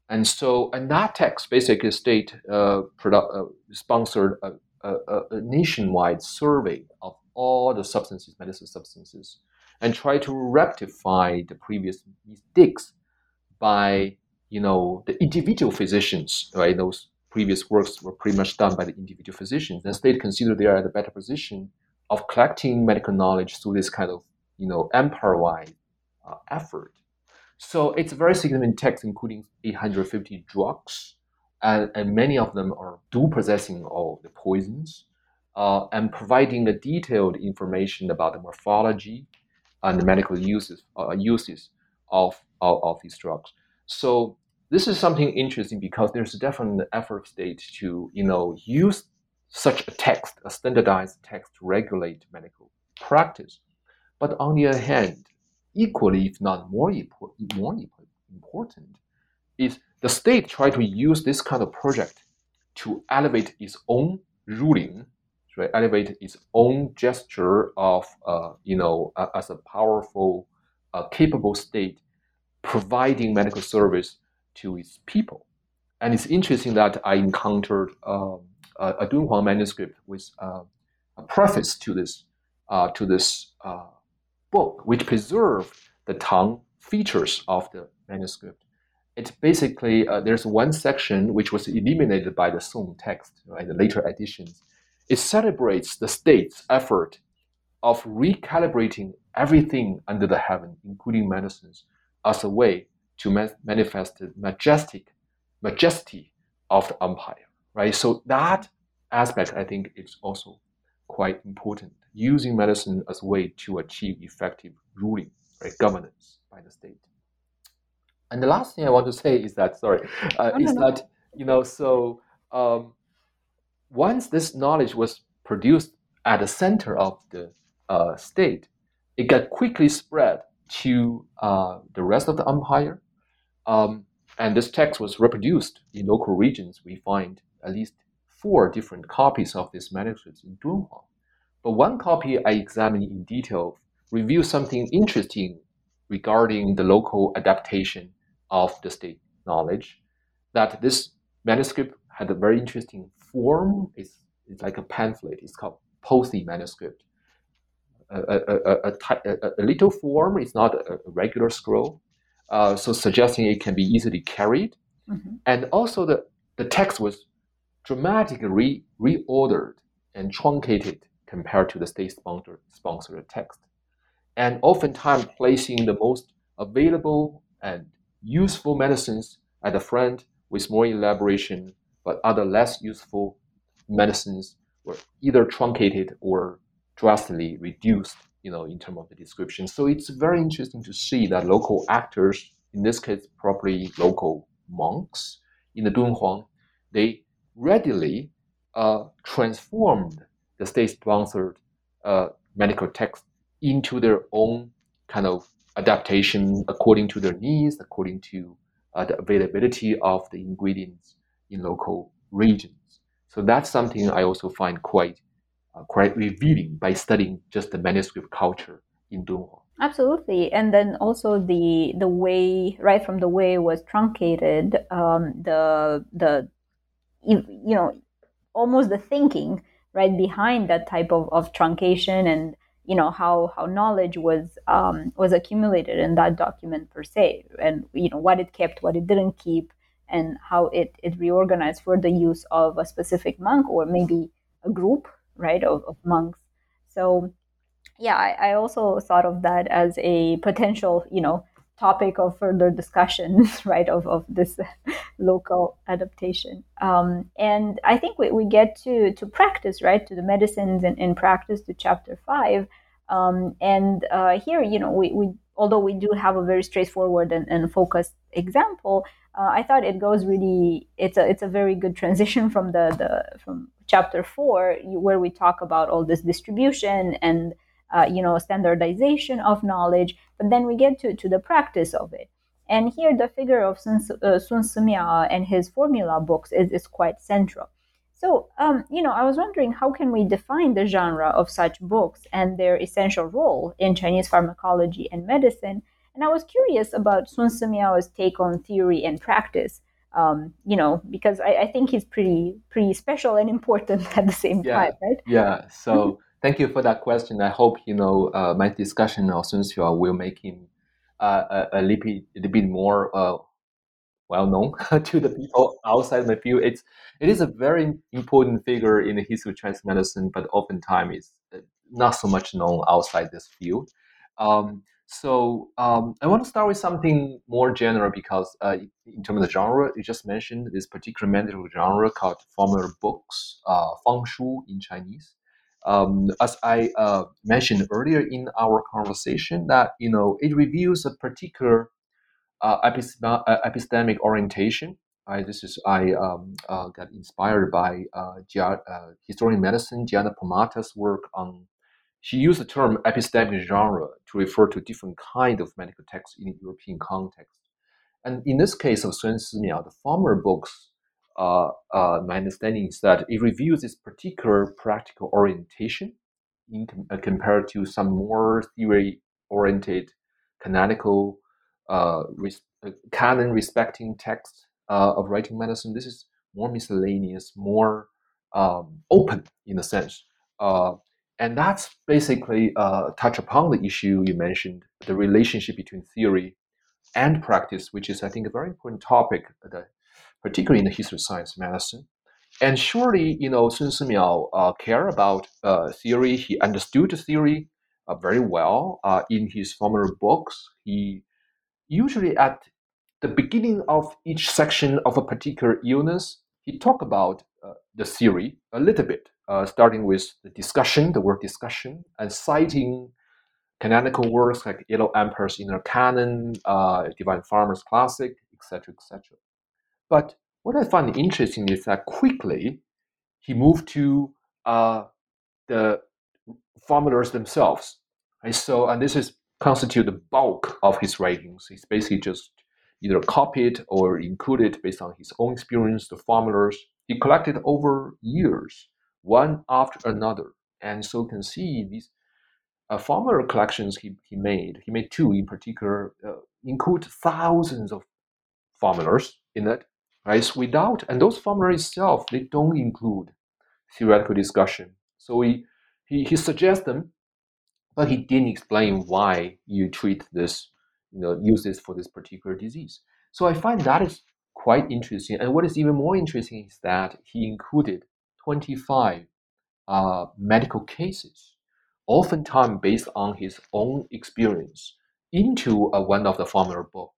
And so, and that text basically state uh, uh, sponsored a, a, a, nationwide survey of all the substances, medicine substances, and try to rectify the previous mistakes by you know the individual physicians, right? Those previous works were pretty much done by the individual physicians. And state consider they are at a better position of collecting medical knowledge through this kind of you know empire-wide uh, effort. So it's a very significant text, including 850 drugs, and, and many of them are do possessing all the poisons, uh, and providing a detailed information about the morphology, and the medical uses uh, uses of, of, of these drugs. So this is something interesting because there's definitely an effort state to you know use such a text, a standardized text, to regulate medical practice. But on the other hand, equally, if not more, more important, is the state try to use this kind of project to elevate its own ruling, right? Elevate its own gesture of, uh, you know, as a powerful, uh, capable state, providing medical service to its people. And it's interesting that I encountered um, a, a Dunhuang manuscript with uh, a preface to this uh, to this uh, book, which preserved the Tang features of the manuscript. It basically uh, there's one section which was eliminated by the Song text, right, the later editions. It celebrates the state's effort of recalibrating everything under the heaven, including medicines, as a way to manifest the majestic majesty of the empire, right? So that aspect, I think, is also quite important. Using medicine as a way to achieve effective ruling, right, governance by the state. And the last thing I want to say is that, sorry, uh, oh, is no, no. that you know, so um, once this knowledge was produced at the center of the uh, state, it got quickly spread to uh, the rest of the empire. Um, and this text was reproduced in local regions. We find at least four different copies of this manuscript in Dunhuang. But one copy I examined in detail reveals something interesting regarding the local adaptation of the state knowledge. That this manuscript had a very interesting form. It's, it's like a pamphlet. It's called Pothi manuscript. A, a, a, a, little form. It's not a, regular scroll. Uh, so suggesting it can be easily carried. Mm-hmm. And also the, the text was dramatically re- reordered and truncated compared to the state-sponsored sponsored text. And oftentimes placing the most available and useful medicines at the front with more elaboration, but other less useful medicines were either truncated or drastically reduced, you know, in terms of the description. So it's very interesting to see that local actors, in this case, probably local monks in the Dunhuang, they readily uh, transformed the state-sponsored uh, medical text into their own kind of adaptation according to their needs, according to uh, the availability of the ingredients in local regions. So that's something I also find quite uh, quite revealing by studying just the manuscript culture in Dunhuang. Absolutely, and then also the the way right from the way was truncated, um, the the you, you know almost the thinking right behind that type of, of truncation and you know how how knowledge was um, was accumulated in that document per se and you know what it kept what it didn't keep and how it it reorganized for the use of a specific monk or maybe a group right of, of monks so yeah I, I also thought of that as a potential you know topic of further discussion, right, of, of this local adaptation. Um, and I think we, we get to, to practice, right, to the medicines and, in practice, to chapter five. Um, and uh, here, you know, we, we although we do have a very straightforward and, and focused example, uh, I thought it goes really. It's a it's a very good transition from the the from chapter four where we talk about all this distribution and uh, you know, standardization of knowledge, but then we get to, to the practice of it. And here the figure of Sun, uh, Sun Simiao and his formula books is, is quite central. So, um, you know, I was wondering how can we define the genre of such books and their essential role in Chinese pharmacology and medicine? And I was curious about Sun Simiao's take on theory and practice. Um, you know, because I, I, think he's pretty pretty special and important at the same yeah, time, right? Yeah. So Thank you for that question. I hope you know uh, my discussion of Sun Simiao will make him uh, a, a, little bit, a little bit more uh, well known to the people outside my field. It's it is a very important figure in the history of Chinese medicine, but oftentimes it's uh, not so much known outside this field. Um, so um, I want to start with something more general because uh, in terms of the genre, you just mentioned this particular medical genre called formula books, uh, fang shu in Chinese um, as I uh, mentioned earlier in our conversation, that you know it reveals a particular uh, epistemic orientation. I, this is I um, uh, got inspired by uh, Gia, uh, historian medicine Gianna Pomata's work on. She used the term epistemic genre to refer to different kind of medical texts in European context. And in this case of Sun Simiao, the formula books, uh, uh, my understanding is that it reviews this particular practical orientation in uh, compared to some more theory-oriented canonical res- canon respecting texts uh, of writing medicine, this is more miscellaneous, more um, open in a sense. And that's basically uh, touch upon the issue you mentioned, the relationship between theory and practice, which is, I think, a very important topic, that, particularly in the history of science medicine. And surely, you know, Sun Simiao uh, care about uh, theory. He understood the theory uh, very well uh, in his formula books. He usually at the beginning of each section of a particular illness, he talked about uh, the theory a little bit, uh, starting with the discussion, the word discussion, and citing canonical works like Yellow Emperor's Inner Canon, uh, Divine Farmer's Classic, etc., etc. But what I find interesting is that quickly he moved to uh, the formulas themselves. Right? So, and this is constitute the bulk of his writings. He's basically just either copied or included based on his own experience the formulas he collected over years, one after another. And so you can see these uh, formula collections he, he made, he made two in particular, uh, include thousands of formulas in it, right? Without, and those formulas itself, they don't include theoretical discussion. So he, he, he suggests them, but he didn't explain why you treat this you know, use this for this particular disease. So I find that is quite interesting. And what is even more interesting is that he included 25 uh, medical cases, oftentimes based on his own experience, into uh, one of the formula books.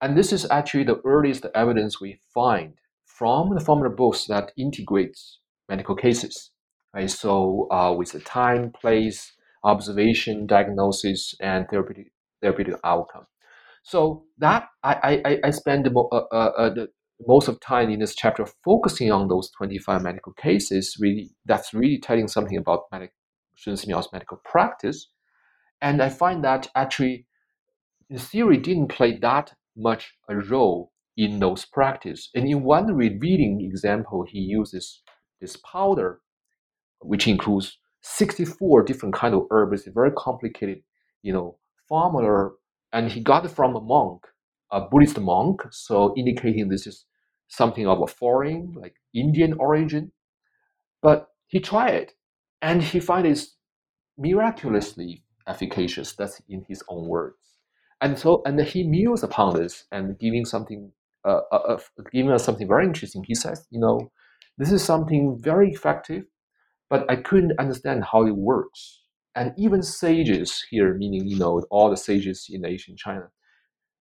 And this is actually the earliest evidence we find from the formula books that integrates medical cases. Right? So uh, with the time, place, observation, diagnosis, and therapeutic therapeutic outcome. So that I, I, I spend the, uh, uh, uh, the most of time in this chapter focusing on those 25 medical cases. Really, that's really telling something about medic, medical practice. And I find that actually, in theory, didn't play that much a role in those practice. And in one revealing example, he uses this powder, which includes 64 different kind of herbs, a very complicated, you know, formula, and he got it from a monk, a Buddhist monk, so indicating this is something of a foreign, like Indian origin. But he tried it, and he found it miraculously efficacious. That's in his own words. And so, and he mused upon this and giving something, uh, uh, uh, giving us something very interesting. He says, you know, this is something very effective, but I couldn't understand how it works and even sages here, meaning you know all the sages in ancient China,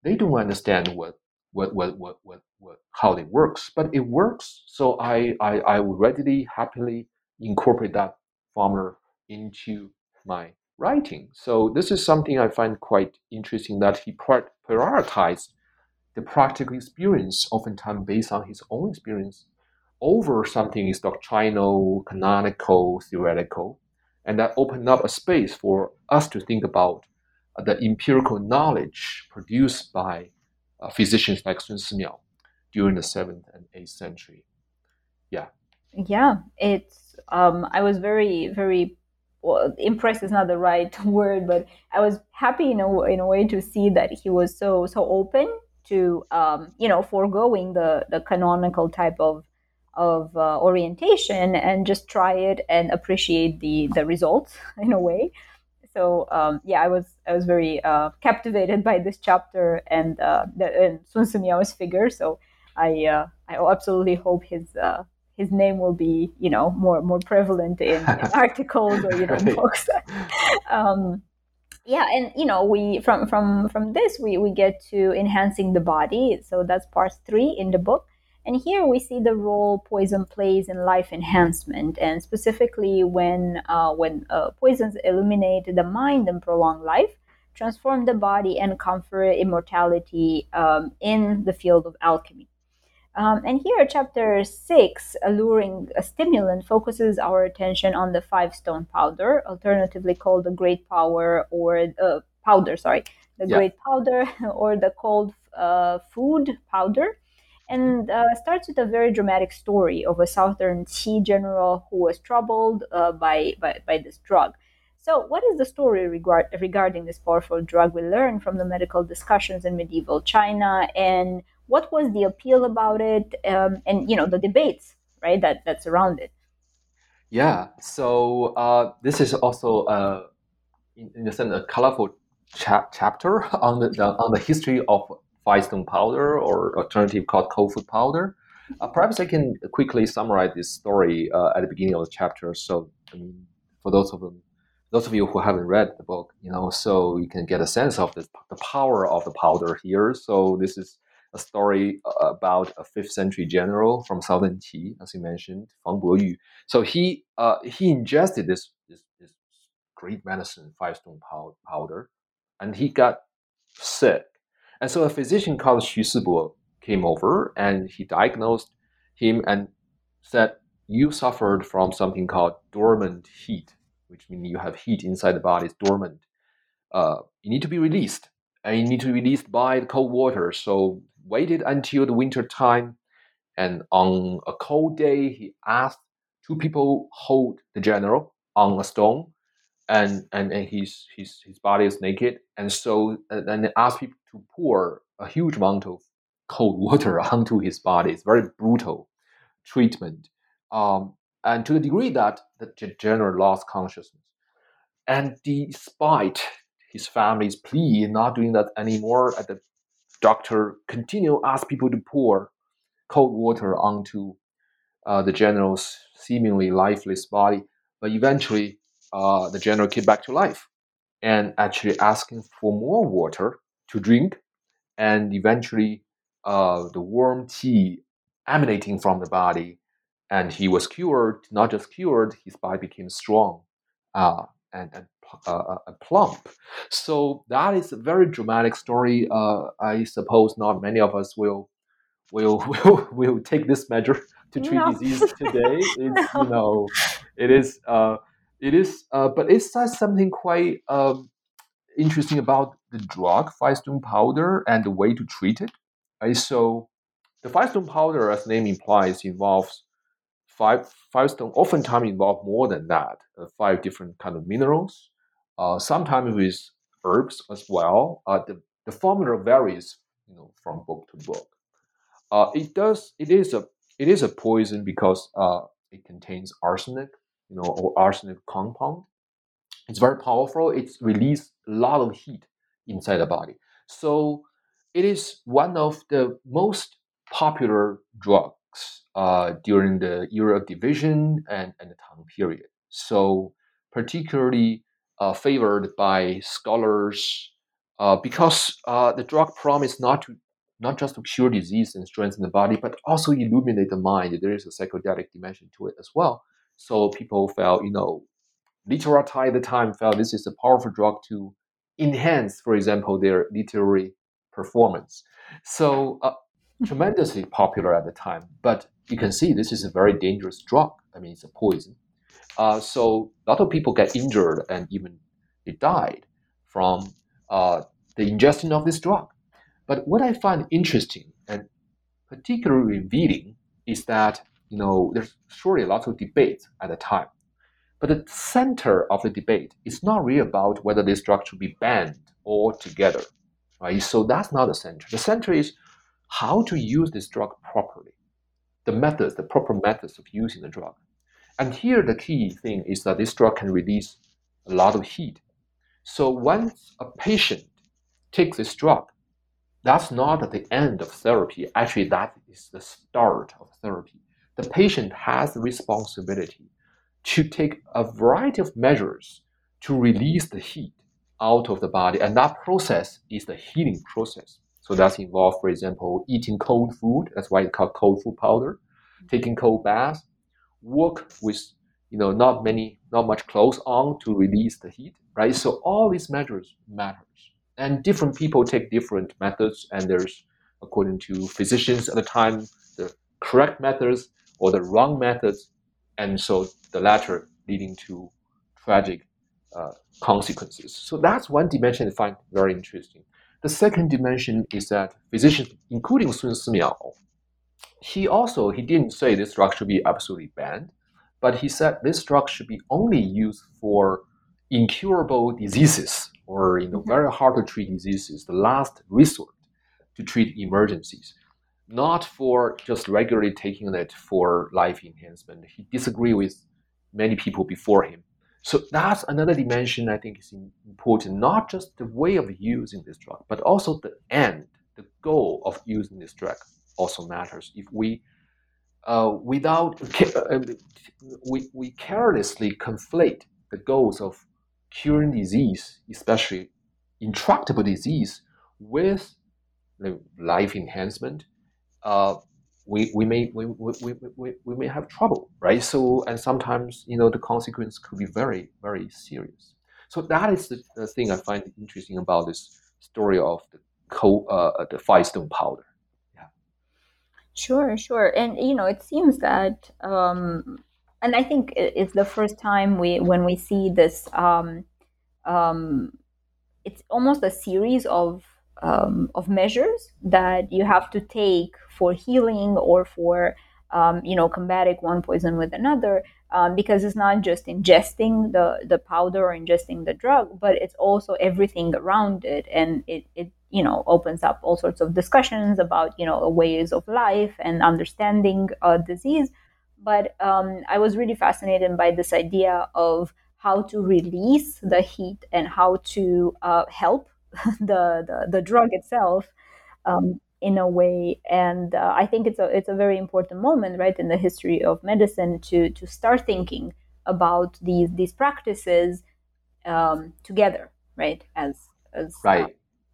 they don't understand what what what what what, what how it works, but it works. So I, I I would readily happily incorporate that formula into my writing. So this is something I find quite interesting that he prioritized the practical experience, oftentimes based on his own experience, over something is doctrinal, canonical, theoretical and that opened up a space for us to think about the empirical knowledge produced by uh, physicians like Sun Simiao during the seventh and eighth century. Yeah. Yeah, it's. Um, I was very, very well, impressed is not the right word, but I was happy in a in a way to see that he was so so open to um, you know foregoing the the canonical type of of uh, orientation and just try it and appreciate the the results in a way so um, yeah i was i was very uh, captivated by this chapter and uh, the and sun Simiao's figure. So i uh, i absolutely hope his uh, his name will be you know more more prevalent in, in articles or you know books. Um, yeah and you know we from from from this we we get to enhancing the body. So that's part three in the book and here we see the role poison plays in life enhancement, and specifically when uh, when uh, poisons illuminate the mind and prolong life, transform the body and confer immortality um, in the field of alchemy. Um, and here, chapter six, alluring a stimulant, focuses our attention on the five stone powder, alternatively called the great power or uh, powder, sorry, the yeah. great powder or the cold uh, food powder. And uh, starts with a very dramatic story of a southern Qi general who was troubled uh, by, by, by this drug. So, what is the story regard, regarding this powerful drug we learn from the medical discussions in medieval China, and what was the appeal about it, um, and you know the debates, right, that that surround it? Yeah. So uh, this is also, uh, in, in a sense, a colorful cha- chapter on the, the, on the history of five stone powder, or alternative called cold food powder. Uh, perhaps I can quickly summarize this story uh, at the beginning of the chapter. So, I mean, for those of them those of you who haven't read the book, you know, so you can get a sense of the, the power of the powder here. So this is a story uh, about a fifth century general from southern Qi, as you mentioned, Fang Boyu. So he uh, he ingested this, this, this great medicine, five stone powder, and he got sick. And so a physician called Xu Sibo came over and he diagnosed him and said, "You suffered from something called dormant heat." which means you have heat inside the body is dormant. Uh, you need to be released, and you need to be released by the cold water. So waited until the winter time, and on a cold day, he asked two people hold the general on a stone, and and, and his his his body is naked, and so and they asked people to pour a huge amount of cold water onto his body. It's very brutal treatment. Um, and to the degree that the general lost consciousness. And despite his family's plea not doing that anymore, the doctor continued ask people to pour cold water onto uh, the general's seemingly lifeless body. But eventually, uh, the general came back to life and actually asking for more water to drink. And eventually, uh, the warm tea emanating from the body and he was cured. Not just cured, his body became strong uh, and, and uh, uh, plump. So that is a very dramatic story. Uh, I suppose not many of us will will will, will take this measure to treat no. disease today. It's, no. You know, it is uh, it is, uh, but it says something quite um, interesting about the drug five stone powder and the way to treat it. So the five stone powder, as name implies, involves five five stone oftentimes involve more than that, uh, five different kind of minerals. Uh, sometimes with herbs as well. Uh, the, the formula varies, you know, from book to book. Uh, it does. It is a it is a poison because uh, it contains arsenic, you know, or arsenic compound. It's very powerful. It's released a lot of heat inside the body. So it is one of the most popular drugs uh, during the era of division and, and the Tang period. So particularly uh, favored by scholars uh, because uh, the drug promised not to not just to cure disease and strengthen the body, but also illuminate the mind. There is a psychedelic dimension to it as well. So people felt, you know, literati at the time felt this is a powerful drug to enhance, for example, their literary performance. So uh, tremendously popular at the time. But you can see this is a very dangerous drug. I mean, it's a poison. Uh, so a lot of people get injured and even they died from uh, the ingestion of this drug. But what I find interesting and particularly revealing is that you know there's surely lots of debate at the time, but the center of the debate is not really about whether this drug should be banned altogether, right? So that's not the center. The center is how to use this drug properly, the methods, the proper methods of using the drug. And here the key thing is that this drug can release a lot of heat. So once a patient takes this drug, that's not the end of therapy. Actually, that is the start of therapy. The patient has the responsibility to take a variety of measures to release the heat out of the body. And that process is the healing process. So that's involved, for example, eating cold food. That's why it's called cold food powder. Taking cold baths, work with you know not many, not much clothes on to release the heat, right? So all these measures matters. and different people take different methods, and there's, according to physicians at the time, the correct methods or the wrong methods, and so the latter leading to tragic uh, consequences. So that's one dimension I find very interesting. The second dimension is that physicians, including Sun Simiao, he also he didn't say this drug should be absolutely banned, but he said this drug should be only used for incurable diseases or you know mm-hmm. very hard to treat diseases, the last resort to treat emergencies, not for just regularly taking it for life enhancement. He disagreed with many people before him. So that's another dimension I think is important, not just the way of using this drug, but also the end, the goal of using this drug also matters. If we uh, without we, we carelessly conflate the goals of curing disease, especially intractable disease, with life enhancement, uh, we, we may we, we, we, we may have trouble, right? So and sometimes you know the consequence could be very very serious. So that is the, the thing I find interesting about this story of the co, uh, the five stone powder. Yeah. Sure, sure, and you know it seems that um, and I think it's the first time we when we see this. Um, um, it's almost a series of um, of measures that you have to take for healing or for um, you know combating one poison with another um, because it's not just ingesting the the powder or ingesting the drug but it's also everything around it. And it, it you know opens up all sorts of discussions about you know ways of life and understanding uh, disease. But um, I was really fascinated by this idea of how to release the heat and how to uh, help the, the, the drug itself um, in a way. And uh, I think it's a it's a very important moment, right, in the history of medicine to to start thinking about these these practices um, together, right, as as right. Uh,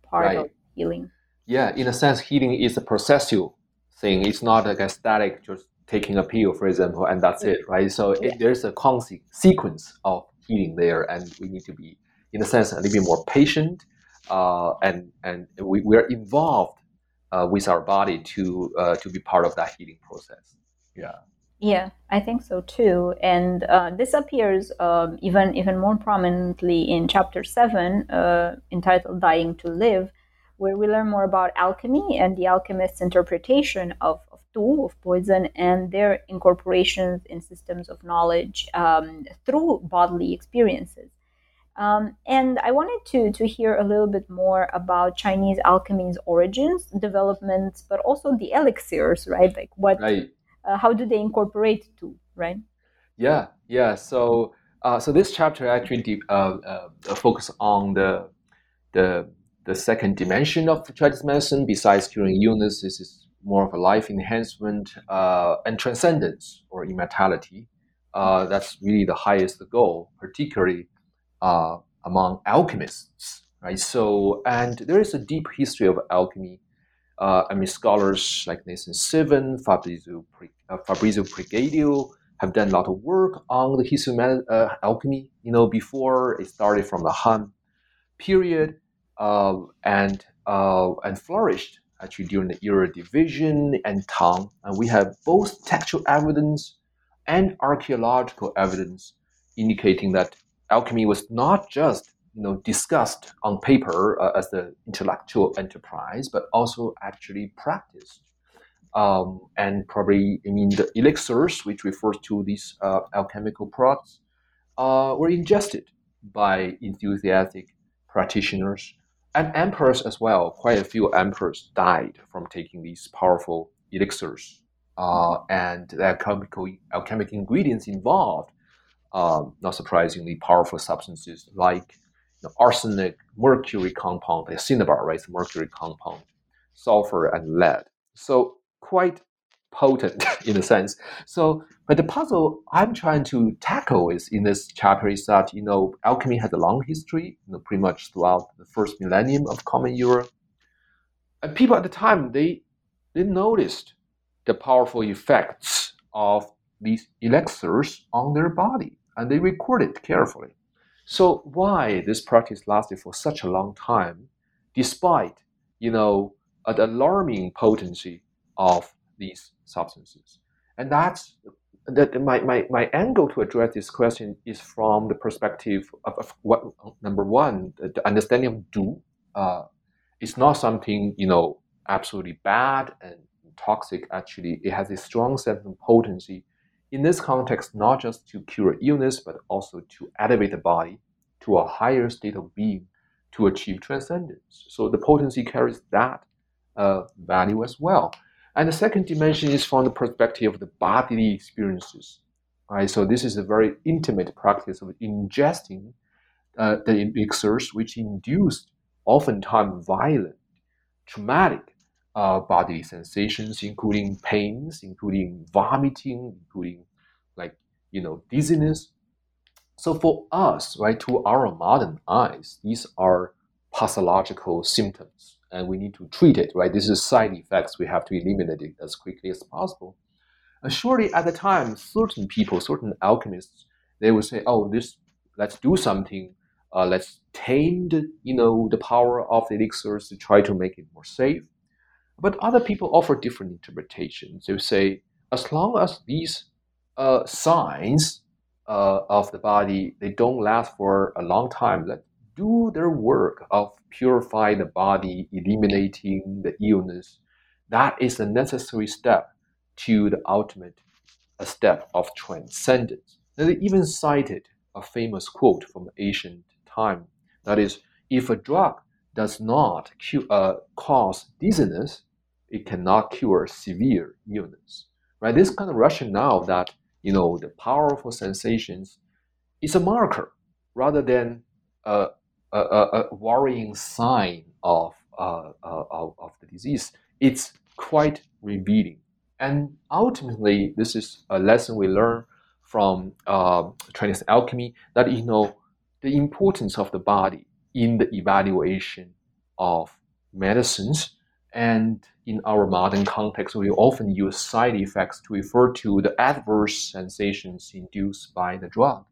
part right. of healing. Yeah, in a sense, healing is a processual thing. It's not like a static just taking a pill, for example, and that's it, right? So yeah. it, there's a constant sequence of healing there, and we need to be, in a sense, a little bit more patient, uh, and and we, we are involved uh, with our body to uh, to be part of that healing process. Yeah. Yeah, I think so too. And uh, this appears um, even even more prominently in chapter seven, uh, entitled "Dying to Live," where we learn more about alchemy and the alchemist's interpretation of, of of poison, and their incorporations in systems of knowledge um, through bodily experiences. Um, and I wanted to, to hear a little bit more about Chinese alchemy's origins, developments, but also the elixirs, right? Like what, right. Uh, how do they incorporate du, right? Yeah, yeah. So, uh, so this chapter actually uh, uh, focus on the the the second dimension of Chinese medicine, besides curing illness, this is more of a life enhancement uh, and transcendence or immortality. Uh, that's really the highest goal, particularly uh, among alchemists, right? So, and there is a deep history of alchemy. Uh, I mean, scholars like Nathan Sivin, Fabrizio, uh, Fabrizio Pregadio have done a lot of work on the history of uh, alchemy. You know, before it started from the Han period um, and uh, and flourished actually during the era division and Tang. And we have both textual evidence and archaeological evidence indicating that alchemy was not just you know discussed on paper uh, as the intellectual enterprise, but also actually practiced. Um, and probably, I mean, the elixirs, which refers to these uh, alchemical products, uh, were ingested by enthusiastic practitioners and emperors as well. Quite a few emperors died from taking these powerful elixirs, uh, and the alchemical alchemic ingredients involved. Um, not surprisingly, powerful substances like you know, arsenic, mercury compound, cinnabar, right? mercury compound, sulfur, and lead. So quite potent in a sense. So, but the puzzle I'm trying to tackle is in this chapter is that you know alchemy has a long history, you know, pretty much throughout the first millennium of Common Era. And people at the time they they noticed the powerful effects of these elixirs on their body, and they record it carefully. So why this practice lasted for such a long time despite you know an alarming potency of these substances. And that's that my, my, my angle to address this question is from the perspective of, of what number one, the, the understanding of du. Uh, it's not something you know absolutely bad and toxic. Actually, it has a strong sense of potency in this context, not just to cure illness, but also to elevate the body to a higher state of being to achieve transcendence. So the potency carries that uh, value as well. And the second dimension is from the perspective of the bodily experiences. Right? So this is a very intimate practice of ingesting uh, the elixirs, which induced oftentimes violent, traumatic uh, bodily sensations, including pains, including vomiting, including like you know dizziness. So for us, right, to our modern eyes, these are pathological symptoms and we need to treat it, right? This is side effects. We have to eliminate it as quickly as possible. And surely at the time, certain people, certain alchemists, they would say, oh, this, let's do something. Uh, let's tame the, you know, the power of the elixirs to try to make it more safe. But other people offer different interpretations. They say, as long as these uh, signs uh, of the body, they don't last for a long time, let do their work of purify the body, eliminating the illness, that is a necessary step to the ultimate a step of transcendence. And they even cited a famous quote from ancient time that is, if a drug does not cure, uh, cause dizziness, it cannot cure severe illness. Right? This kind of rationale that you know the powerful sensations is a marker rather than a a, a, worrying sign of, uh, uh, of, of the disease, it's quite revealing. And ultimately, this is a lesson we learn from uh, Chinese alchemy that you know the importance of the body in the evaluation of medicines. And in our modern context, we often use side effects to refer to the adverse sensations induced by the drug.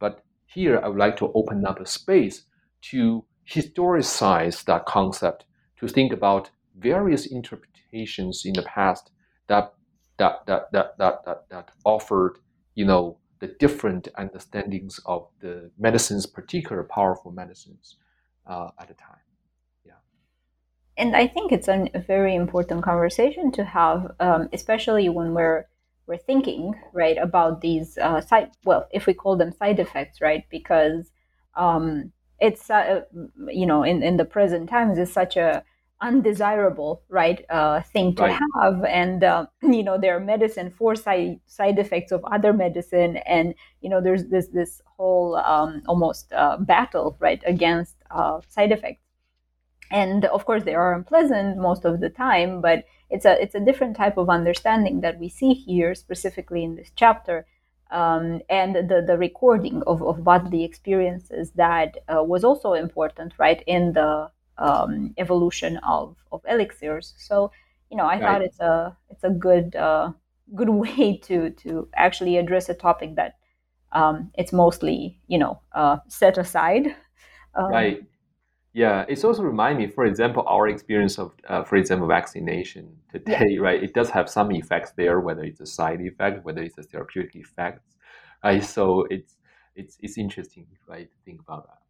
But here, I would like to open up a space to historicize that concept, to think about various interpretations in the past that that that that that that, that offered, you know, the different understandings of the medicines, particular powerful medicines uh, at the time. Yeah. And I think it's a very important conversation to have, um, especially when we're we're thinking right about these uh, side. Well, if we call them side effects, right? Because um, it's uh, you know in, in the present times is such a undesirable right uh, thing to right. have. And uh, you know there are medicine for side side effects of other medicine. And you know there's this this whole um, almost uh, battle right against uh, side effects. And of course they are unpleasant most of the time but it's a it's a different type of understanding that we see here specifically in this chapter. Um, and the, the recording of, of bodily experiences that uh, was also important, right, in the um, evolution of, of elixirs. So, you know, I right. thought it's a it's a good uh, good way to to actually address a topic that um, it's mostly you know uh, set aside. Um, right. Yeah, it's also remind me, for example, our experience of, uh, for example, vaccination today, yeah. right? It does have some effects there, whether it's a side effect, whether it's a therapeutic effect, right? So it's it's it's interesting, right, to think about that.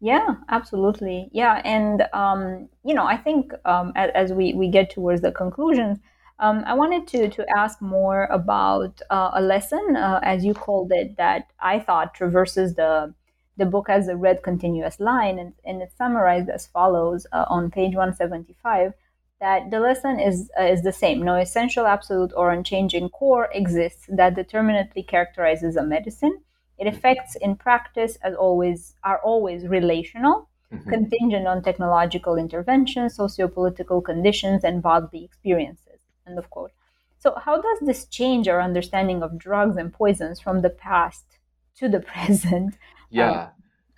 Yeah. Absolutely. Yeah, and um, you know, I think um, as, as, we we get towards the conclusions, um, I wanted to to ask more about uh, a lesson, uh, as you called it, that I thought traverses the the book as a red continuous line, and, and it's summarized as follows uh, on page 175 that the lesson is, uh, is the same. No essential, absolute, or unchanging core exists that determinately characterizes a medicine. It effects in practice, as always, are always relational, mm-hmm. contingent on technological interventions, socio-political conditions, and bodily experiences. End of quote. So, how does this change our understanding of drugs and poisons from the past to the present? Yeah. Um,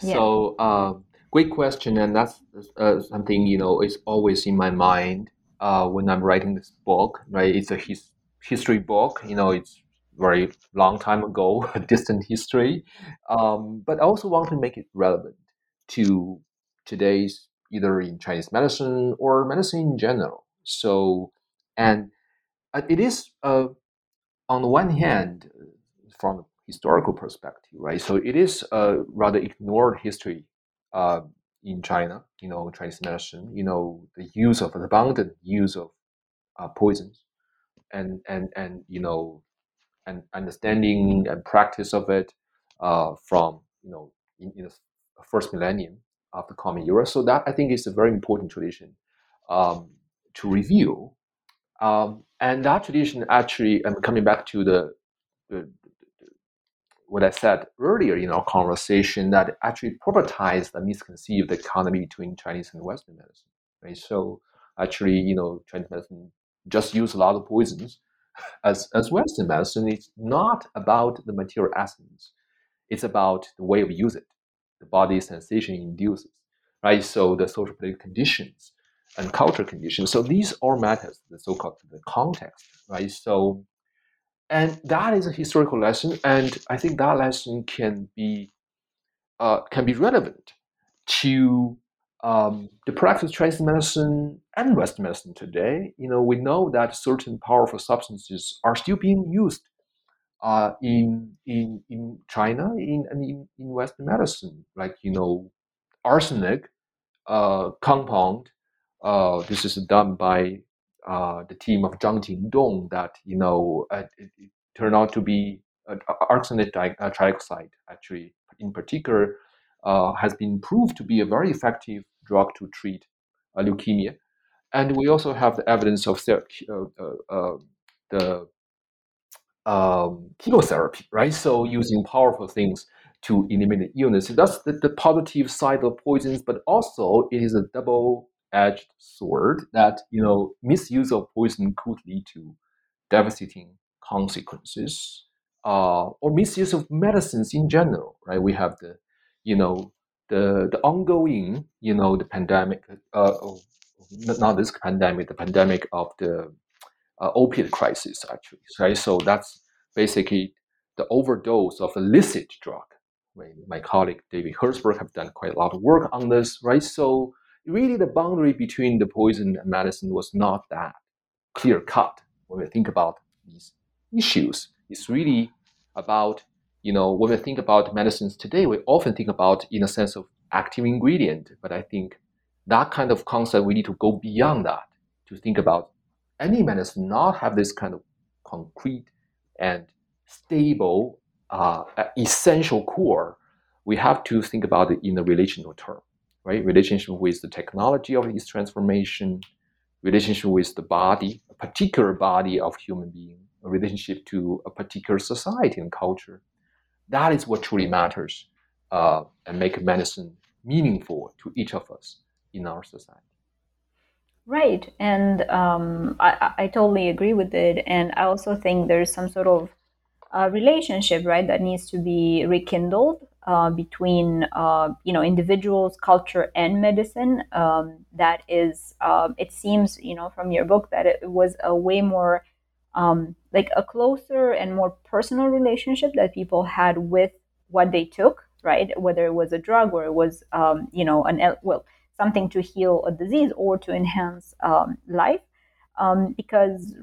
yeah. So, um, great question, and that's uh, something you know is always in my mind uh, when I'm writing this book. Right, it's a his- history book. You know, it's very long time ago, distant history, um, but I also want to make it relevant to today's either in Chinese medicine or medicine in general. So, and uh, it is uh, on the one hand, from a historical perspective, right? So it is a rather ignored history uh, in China. You know, Chinese medicine. You know, the use of the abundant use of uh, poisons, and and and you know, and understanding and practice of it uh, from you know in, in, the first millennium of the common era. So that I think is a very important tradition um, to review. Um, and that tradition actually, I'm coming back to the, the, what I said earlier in our conversation, that actually problematized the misconceived economy between Chinese and Western medicine. Right. So actually, you know, Chinese medicine just use a lot of poisons. As as Western medicine, it's not about the material essence. It's about the way we use it, the body sensation induces, right? So the social political conditions and cultural conditions. So these all matters, the so-called the context, right? So, and that is a historical lesson, and I think that lesson can be uh, can be relevant to um, the practice of Chinese medicine and Western medicine today. You know, we know that certain powerful substances are still being used uh, in in in China in and in, in Western medicine, like you know, arsenic uh, compound uh, this is done by uh, the team of Zhang Tingdong that, you know, uh, it, it, turned out to be uh, arsenic di- trioxide, actually, in particular, uh, has been proved to be a very effective drug to treat leukemia. And we also have the evidence of the um, chemotherapy, right? So using powerful things to eliminate illness. That's the, the positive side of poisons, but also it is a double edged sword that you know misuse of poison could lead to devastating consequences uh, or misuse of medicines in general right we have the you know the the ongoing you know the pandemic uh, not this pandemic the pandemic of the uh, opiate crisis actually right? So that's basically the overdose of a illicit drug. My colleague david herzberg have done quite a lot of work on this right? So really the boundary between the poison and medicine was not that clear cut when we think about these issues. It's really about, you know, when we think about medicines today, we often think about in a sense of active ingredient, but I think that kind of concept we need to go beyond that to think about any medicine not have this kind of concrete and stable uh, essential core. We have to think about it in a relational term right? Relationship with the technology of its transformation, relationship with the body, a particular body of human being, a relationship to a particular society and culture. That is what truly matters uh, and make medicine meaningful to each of us in our society. Right, and um, I, I totally agree with it, and I also think there's some sort of uh, relationship, right, that needs to be rekindled uh, between uh, you know individuals, culture, and medicine. Um, that is, uh, it seems you know from your book that it was a way more um, like a closer and more personal relationship that people had with what they took, right? Whether it was a drug or it was um, you know an well something to heal a disease or to enhance um, life, um, because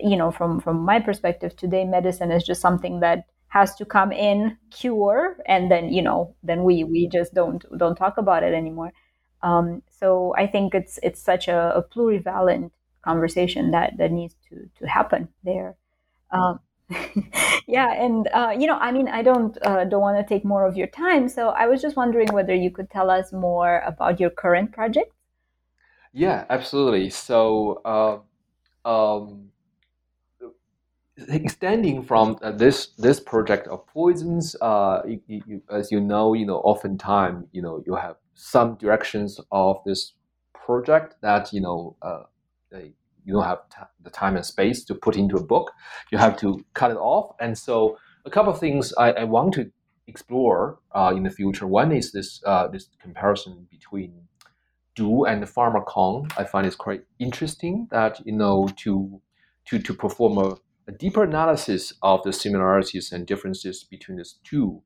you know from from my perspective today medicine is just something that has to come in cure and then you know then we we just don't don't talk about it anymore um, so i think it's it's such a, a plurivalent conversation that that needs to to happen there. Um, yeah and uh, you know i mean i don't uh, don't want to take more of your time so i was just wondering whether you could tell us more about your current project. Yeah absolutely. So uh, um, extending from uh, this this project of poisons, uh, you, you, as you know, you know, oftentimes, you know, you have some directions of this project that you know uh, you don't have t- the time and space to put into a book. You have to cut it off, and so a couple of things I, I want to explore uh, in the future. One is this uh, this comparison between du and Pharmakon. I find it's quite interesting that you know to to to perform a a deeper analysis of the similarities and differences between these two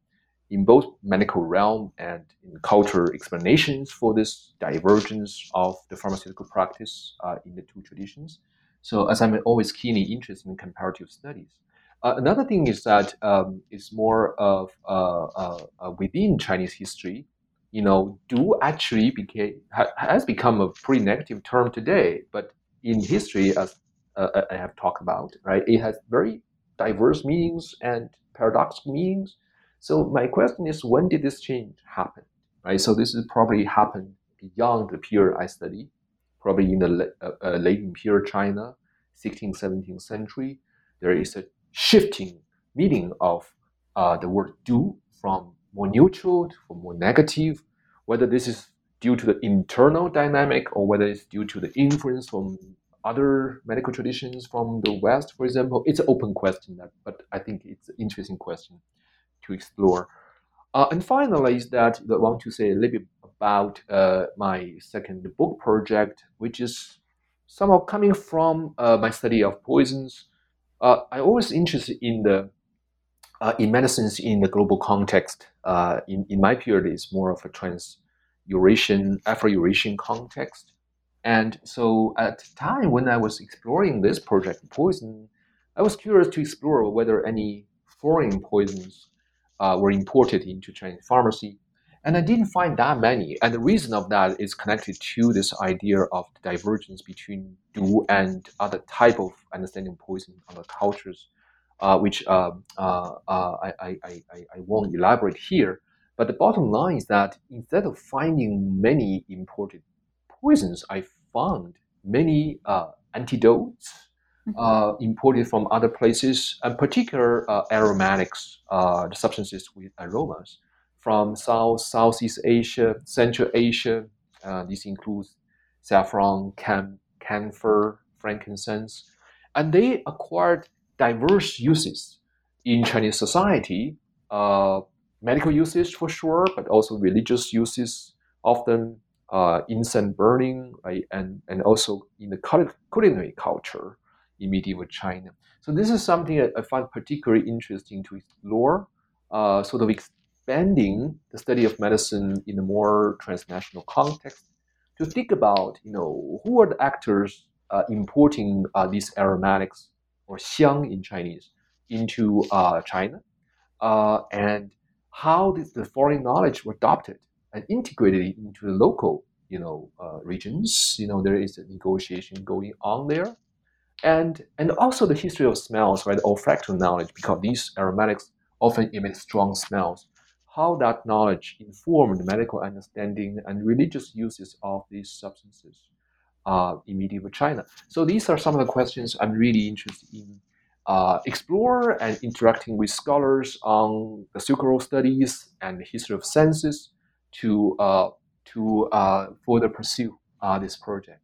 in both medical realm and in cultural explanations for this divergence of the pharmaceutical practice uh, in the two traditions. So, as I'm always keenly interested in comparative studies. Uh, another thing is that um, it's more of uh, uh, uh within Chinese history. You know, du actually became ha- has become a pretty negative term today, but in history, as uh, I have talked about, right, it has very diverse meanings and paradoxical meanings. So my question is, when did this change happen? Right. So this is probably happened beyond the period I study, probably in the uh, uh, late imperial China, 16th, 17th century. There is a shifting meaning of uh, the word "du" from more neutral to more negative. Whether this is due to the internal dynamic or whether it's due to the influence from other medical traditions from the West, for example, it's an open question, but I think it's an interesting question to explore. Uh, and finally, is that I want to say a little bit about uh, my second book project, which is somehow coming from uh, my study of poisons. Uh, I always interested in the uh, in medicines in the global context. Uh, in in my period, it's more of a trans Eurasian Afro Eurasian context. And so at the time when I was exploring this project, poison, I was curious to explore whether any foreign poisons uh, were imported into Chinese pharmacy. And I didn't find that many. And the reason of that is connected to this idea of the divergence between Du and other type of understanding poison other cultures, uh, which uh, uh, uh I, I, I, I won't elaborate here. But the bottom line is that instead of finding many imported poisons, I found many uh, antidotes. Uh, imported from other places, and particular uh, aromatics, uh, the substances with aromas from South, Southeast Asia, Central Asia. Uh, this includes saffron, cam- camphor, frankincense, and they acquired diverse uses in Chinese society. Uh, medical usage for sure, but also religious uses, often uh, incense burning, right, and and also in the culinary culture in China. So this is something I find particularly interesting to explore, uh, sort of expanding the study of medicine in a more transnational context. To think about, you know, who are the actors uh, importing uh, these aromatics or xiang in Chinese into uh, China, uh, and how did the foreign knowledge were adopted and integrated into the local, you know, uh, regions. You know, there is a negotiation going on there, and and also the history of smells, right? Olfactory knowledge, because these aromatics often emit strong smells. How that knowledge informed medical understanding and religious uses of these substances uh, in medieval China. So these are some of the questions I'm really interested in uh, explore and interacting with scholars on the Road studies and the history of senses to uh, to uh, further pursue uh, this project.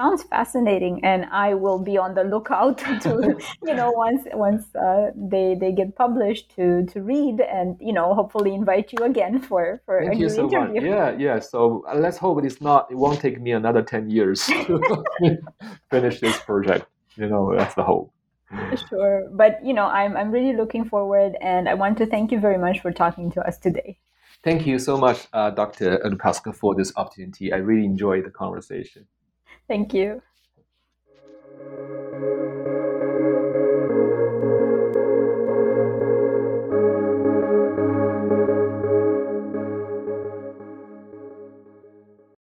Sounds fascinating, and I will be on the lookout to you know once once uh, they they get published to to read and you know hopefully invite you again for for Thank a you new so interview. Much. Yeah, yeah. So uh, let's hope it's not. It won't take me another ten years to finish this project. You know, that's the hope. Sure, but you know, I'm I'm really looking forward, and I want to thank you very much for talking to us today. Thank you so much, uh, Dr. Lupashko, for this opportunity. I really enjoyed the conversation. Thank you.